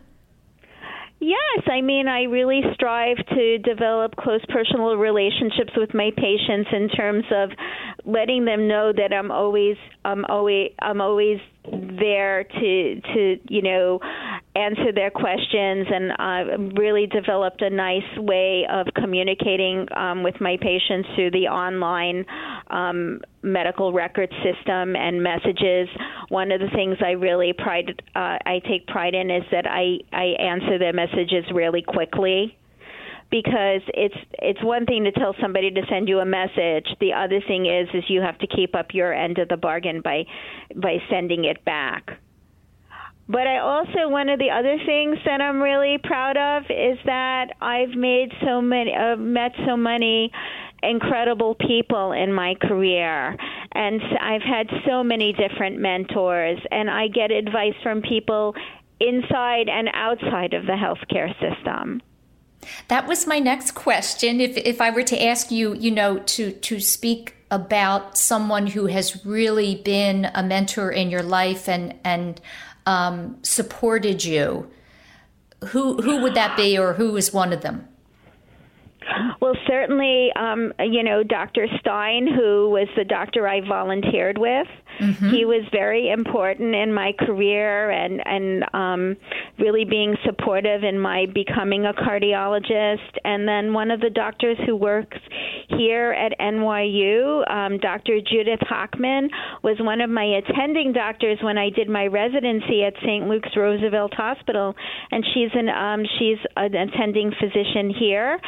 Yes, I mean, I really strive to develop close personal relationships with my patients in terms of letting them know that I'm always, I'm always, I'm always there to to you know answer their questions and uh, really developed a nice way of communicating um, with my patients through the online um, medical record system and messages. One of the things I really pride uh, I take pride in is that I I answer their messages really quickly because it's it's one thing to tell somebody to send you a message. The other thing is is you have to keep up your end of the bargain by by sending it back. But I also one of the other things that I'm really proud of is that I've made so many uh, met so many incredible people in my career and I've had so many different mentors and I get advice from people inside and outside of the healthcare system. That was my next question. If if I were to ask you, you know, to to speak about someone who has really been a mentor in your life and and um, supported you, who who would that be, or who is one of them? Well, certainly, um, you know, Dr. Stein, who was the doctor I volunteered with, mm-hmm. he was very important in my career and and um, really being supportive in my becoming a cardiologist. And then one of the doctors who works here at NYU, um, Dr. Judith Hochman, was one of my attending doctors when I did my residency at St. Luke's Roosevelt Hospital, and she's an um, she's an attending physician here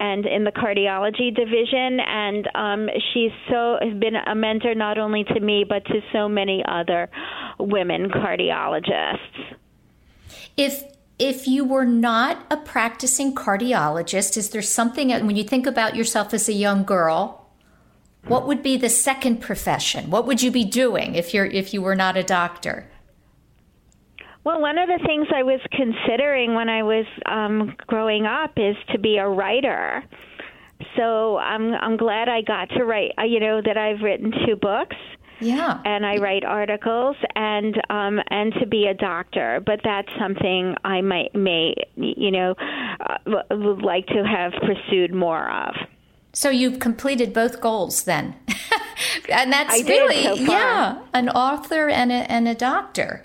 and in the cardiology division. And um, she's so has been a mentor not only to me but to so many other women cardiologists. If if you were not a practicing cardiologist, is there something when you think about yourself as a young girl? What would be the second profession? What would you be doing if you're if you were not a doctor? Well, one of the things I was considering when I was um, growing up is to be a writer. So I'm I'm glad I got to write. Uh, you know that I've written two books. Yeah. And I write articles and um and to be a doctor, but that's something I might may you know uh, would like to have pursued more of. So you've completed both goals then. [LAUGHS] and that's really so yeah, an author and a and a doctor.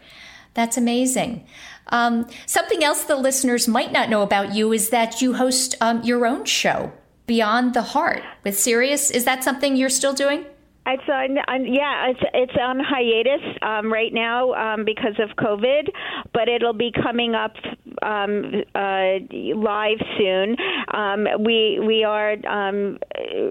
That's amazing. Um, something else the listeners might not know about you is that you host um, your own show, Beyond the Heart, with Sirius. Is that something you're still doing? It's on, on, yeah, it's it's on hiatus um, right now um, because of COVID, but it'll be coming up um, uh, live soon. Um, we we are um,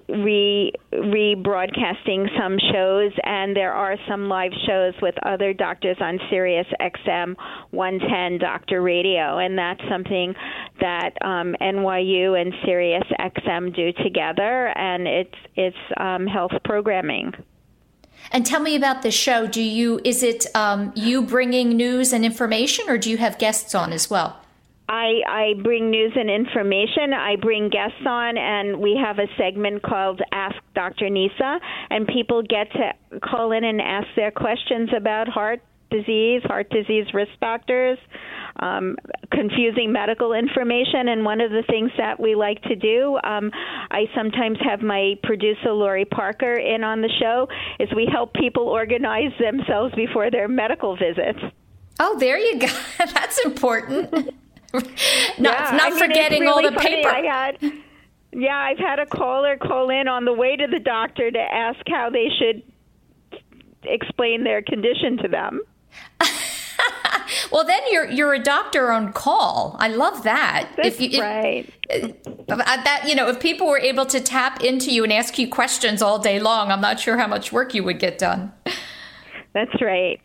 re rebroadcasting some shows, and there are some live shows with other doctors on Sirius XM 110 Doctor Radio, and that's something that um, NYU and Sirius XM do together, and it's it's health programming. And tell me about the show. Do you is it um, you bringing news and information, or do you have guests on as well? I, I bring news and information. I bring guests on, and we have a segment called Ask Dr. Nieca, and people get to call in and ask their questions about heart disease, heart disease risk factors, um, confusing medical information. And one of the things that we like to do, um, I sometimes have my producer Lori Parker in on the show, is we help people organize themselves before their medical visits. Oh, there you go. [LAUGHS] That's important. [LAUGHS] not yeah, not I mean, forgetting really all the paper. I had, yeah, I've had a caller call in on the way to the doctor to ask how they should explain their condition to them. [LAUGHS] well, then you're you're a doctor on call. I love that. That's if you, right. If, uh, that you know, if people were able to tap into you and ask you questions all day long, I'm not sure how much work you would get done. That's right.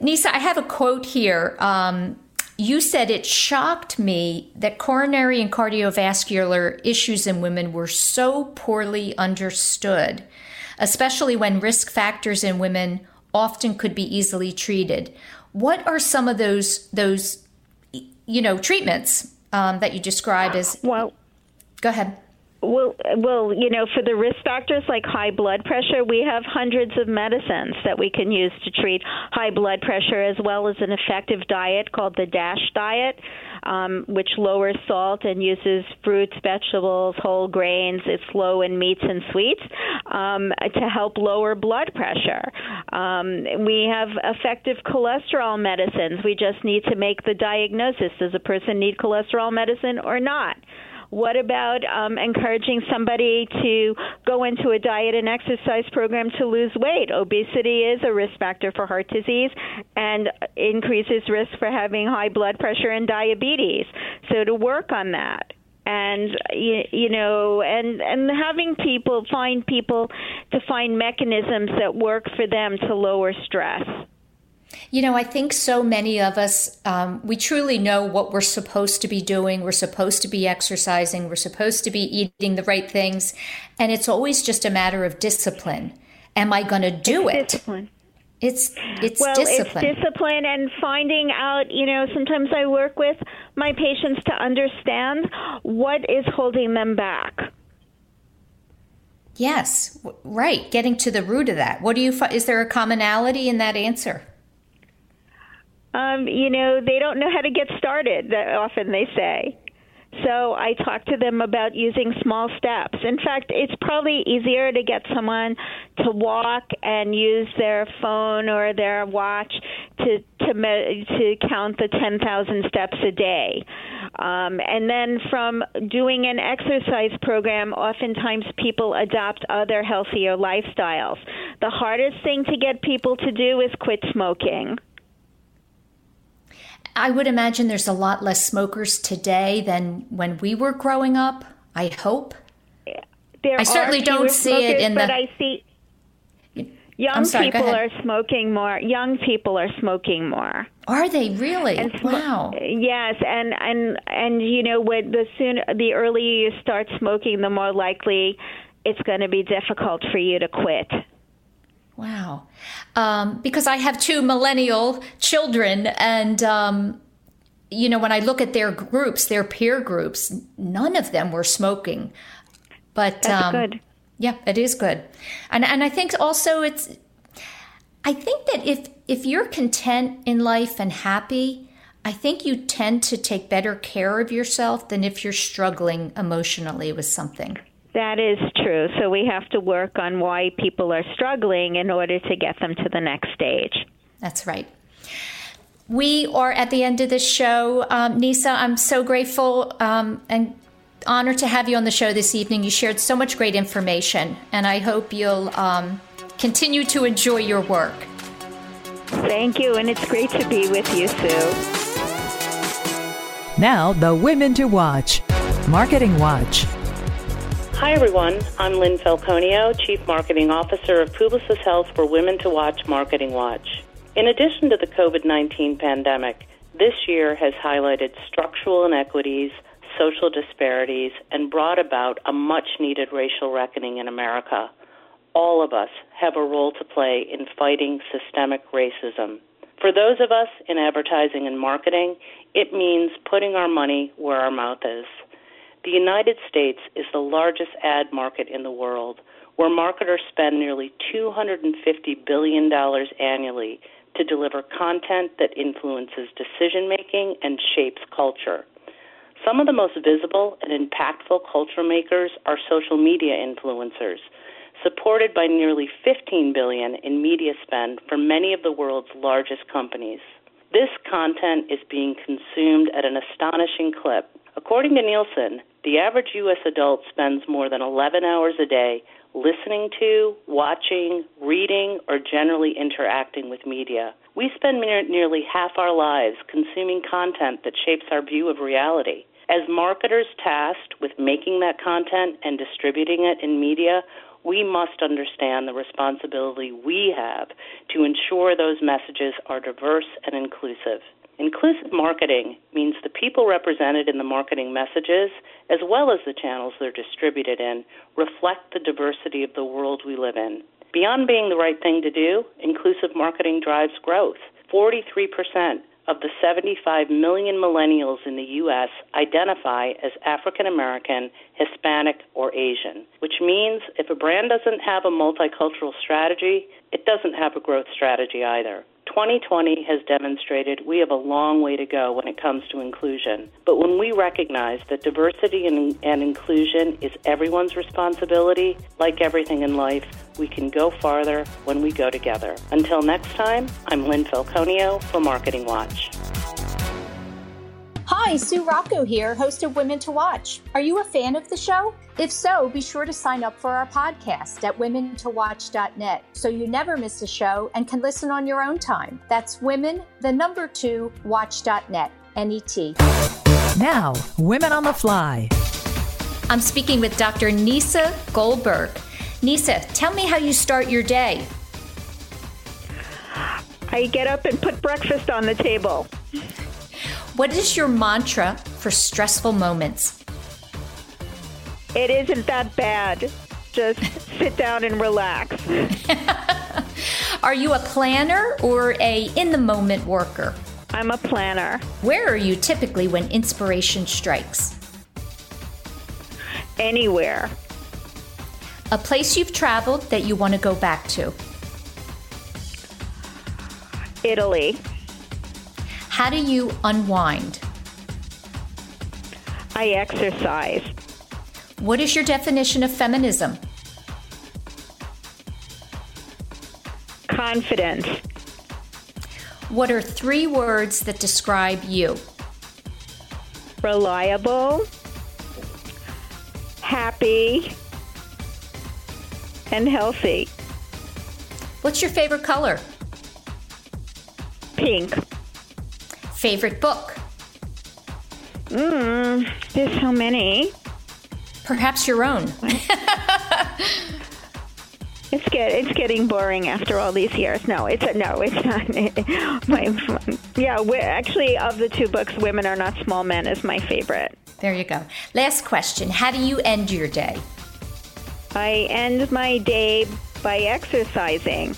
Nieca, I have a quote here. Um, you said it shocked me that coronary and cardiovascular issues in women were so poorly understood, especially when risk factors in women often could be easily treated. What are some of those those you know treatments um, that you describe as? Well, go ahead. Well, well, you know, for the risk factors like high blood pressure, we have hundreds of medicines that we can use to treat high blood pressure, as well as an effective diet called the DASH diet, um, which lowers salt and uses fruits, vegetables, whole grains. It's low in meats and sweets um, to help lower blood pressure. Um, we have effective cholesterol medicines. We just need to make the diagnosis: does a person need cholesterol medicine or not? What about um, encouraging somebody to go into a diet and exercise program to lose weight? Obesity is a risk factor for heart disease and increases risk for having high blood pressure and diabetes. So to work on that and you, you know and and having people find people to find mechanisms that work for them to lower stress you know, I think so many of us, um, we truly know what we're supposed to be doing. We're supposed to be exercising. We're supposed to be eating the right things. And it's always just a matter of discipline. Am I going to do it's it? Discipline. It's it's well, discipline. it's discipline and finding out. You know, sometimes I work with my patients to understand what is holding them back. Yes, right. Getting to the root of that. What do you? Is there a commonality in that answer? Um, you know, they don't know how to get started. That often they say. So I talk to them about using small steps. In fact, it's probably easier to get someone to walk and use their phone or their watch to to to count the 10,000 steps a day. Um, and then from doing an exercise program, oftentimes people adopt other healthier lifestyles. The hardest thing to get people to do is quit smoking. I would imagine there's a lot less smokers today than when we were growing up. I hope. There I certainly don't see smokers, it in the. But I see young sorry, people are smoking more. Young people are smoking more. Are they really? And sm- wow. Yes, and and and you know, when the sooner, the earlier you start smoking, the more likely it's going to be difficult for you to quit. Wow. Um, because I have two millennial children, and, um, you know, when I look at their groups, their peer groups, none of them were smoking. But That's um, good. Yeah, it is good. And, and I think also it's, I think that if, if you're content in life and happy, I think you tend to take better care of yourself than if you're struggling emotionally with something. That is true. So we have to work on why people are struggling in order to get them to the next stage. That's right. We are at the end of the show. Um, Nieca, I'm so grateful um, and honored to have you on the show this evening. You shared so much great information, and I hope you'll um, continue to enjoy your work. Thank you, and it's great to be with you, Sue. Now, the women to watch. Marketing Watch. Hi, everyone. I'm Lynn Falconio, Chief Marketing Officer of Publicis Health for Women to Watch Marketing Watch. In addition to the COVID 19 pandemic, this year has highlighted structural inequities, social disparities, and brought about a much needed racial reckoning in America. All of us have a role to play in fighting systemic racism. For those of us in advertising and marketing, it means putting our money where our mouth is. The United States is the largest ad market in the world, where marketers spend nearly $250 billion annually to deliver content that influences decision making and shapes culture. Some of the most visible and impactful culture makers are social media influencers, supported by nearly 15 billion in media spend for many of the world's largest companies. This content is being consumed at an astonishing clip. According to Nielsen, the average U.S. adult spends more than 11 hours a day listening to, watching, reading, or generally interacting with media. We spend near, nearly half our lives consuming content that shapes our view of reality. As marketers tasked with making that content and distributing it in media, we must understand the responsibility we have to ensure those messages are diverse and inclusive. Inclusive marketing means the people represented in the marketing messages, as well as the channels they're distributed in, reflect the diversity of the world we live in. Beyond being the right thing to do, inclusive marketing drives growth. 43% of the 75 million millennials in the U.S. identify as African American, Hispanic, or Asian, which means if a brand doesn't have a multicultural strategy, it doesn't have a growth strategy either. 2020 has demonstrated we have a long way to go when it comes to inclusion. But when we recognize that diversity and, and, inclusion is everyone's responsibility, like everything in life, we can go farther when we go together. Until next time, I'm Lynn Falconio for Marketing Watch. Hi, Sue Rocco here, host of Women to Watch. Are you a fan of the show? If so, be sure to sign up for our podcast at womentowatch.net so you never miss a show and can listen on your own time. That's women, the number two, watch.net, N-E-T. Now, Women on the Fly. I'm speaking with Dr. Nieca Goldberg. Nieca, tell me how you start your day. I get up and put breakfast on the table. What is your mantra for stressful moments? It isn't that bad. Just [LAUGHS] sit down and relax. Are you a planner or a in the moment worker? I'm a planner. Where are you typically when inspiration strikes? Anywhere. A place you've traveled that you want to go back to? Italy. How do you unwind? I exercise. What is your definition of feminism? Confidence. What are three words that describe you? Reliable, happy, and healthy. What's your favorite color? Pink. Favorite book? Mmm, there's so many. Perhaps your own. [LAUGHS] It's get it's getting boring after all these years. No, it's a, no, it's not. [LAUGHS] my, yeah, actually of the two books, "Women Are Not Small Men" is my favorite. There you go. Last question: How do you end your day? I end my day by exercising.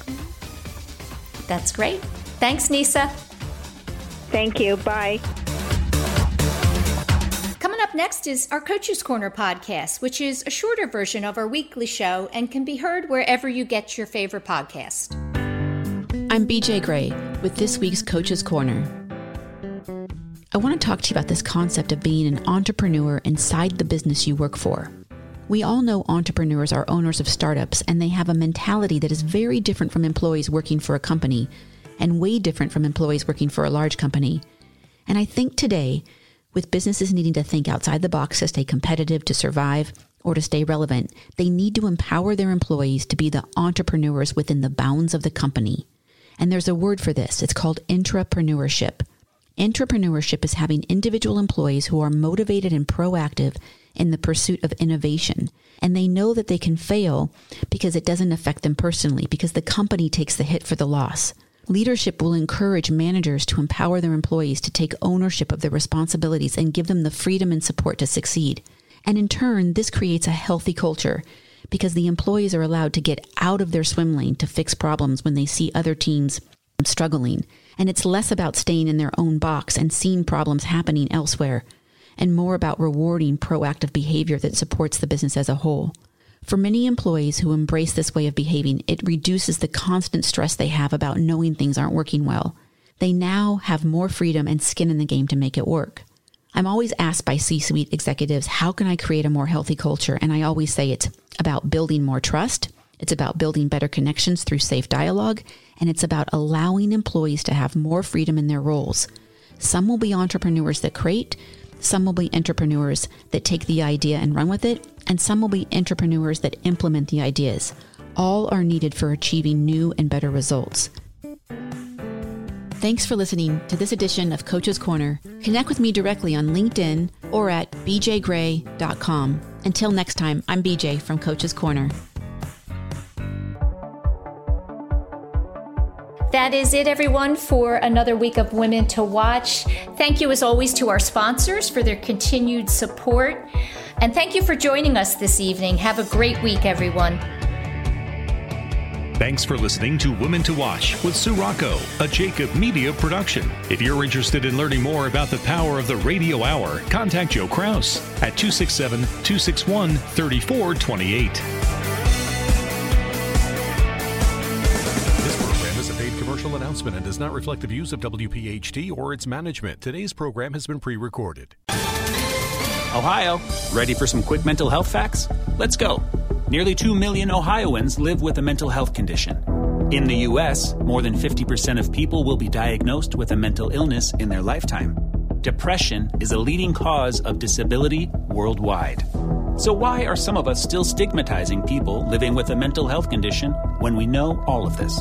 That's great. Thanks, Nieca. Thank you. Bye. Coming up next is our Coaches Corner podcast, which is a shorter version of our weekly show and can be heard wherever you get your favorite podcast. I'm BJ Gray with this week's Coaches Corner. I want to talk to you about this concept of being an entrepreneur inside the business you work for. We all know entrepreneurs are owners of startups, and they have a mentality that is very different from employees working for a company and way different from employees working for a large company. And I think today, with businesses needing to think outside the box to stay competitive, to survive, or to stay relevant, they need to empower their employees to be the entrepreneurs within the bounds of the company. And there's a word for this it's called intrapreneurship. Entrepreneurship is having individual employees who are motivated and proactive in the pursuit of innovation. And they know that they can fail because it doesn't affect them personally, because the company takes the hit for the loss. Leadership will encourage managers to empower their employees to take ownership of their responsibilities and give them the freedom and support to succeed. And in turn, this creates a healthy culture because the employees are allowed to get out of their swim lane to fix problems when they see other teams struggling. And it's less about staying in their own box and seeing problems happening elsewhere, and more about rewarding proactive behavior that supports the business as a whole. For many employees who embrace this way of behaving, it reduces the constant stress they have about knowing things aren't working well. They now have more freedom and skin in the game to make it work. I'm always asked by C suite executives, how can I create a more healthy culture? And I always say it's about building more trust, it's about building better connections through safe dialogue, and it's about allowing employees to have more freedom in their roles. Some will be entrepreneurs that create, some will be entrepreneurs that take the idea and run with it, and some will be entrepreneurs that implement the ideas. All are needed for achieving new and better results. Thanks for listening to this edition of Coach's Corner. Connect with me directly on LinkedIn or at bjgray.com. Until next time, I'm BJ from Coach's Corner. That is it, everyone, for another week of Women to Watch. Thank you, as always, to our sponsors for their continued support. And thank you for joining us this evening. Have a great week, everyone. Thanks for listening to Women to Watch with Sue Rocco, a Jacob Media production. If you're interested in learning more about the power of the radio hour, contact Joe Kraus at 267 261 3428. Commercial announcement and does not reflect the views of WPHT or its management. Today's program has been pre recorded. Ohio, ready for some quick mental health facts? Let's go. Nearly 2 million Ohioans live with a mental health condition. In the U.S., more than 50% of people will be diagnosed with a mental illness in their lifetime. Depression is a leading cause of disability worldwide. So, why are some of us still stigmatizing people living with a mental health condition when we know all of this?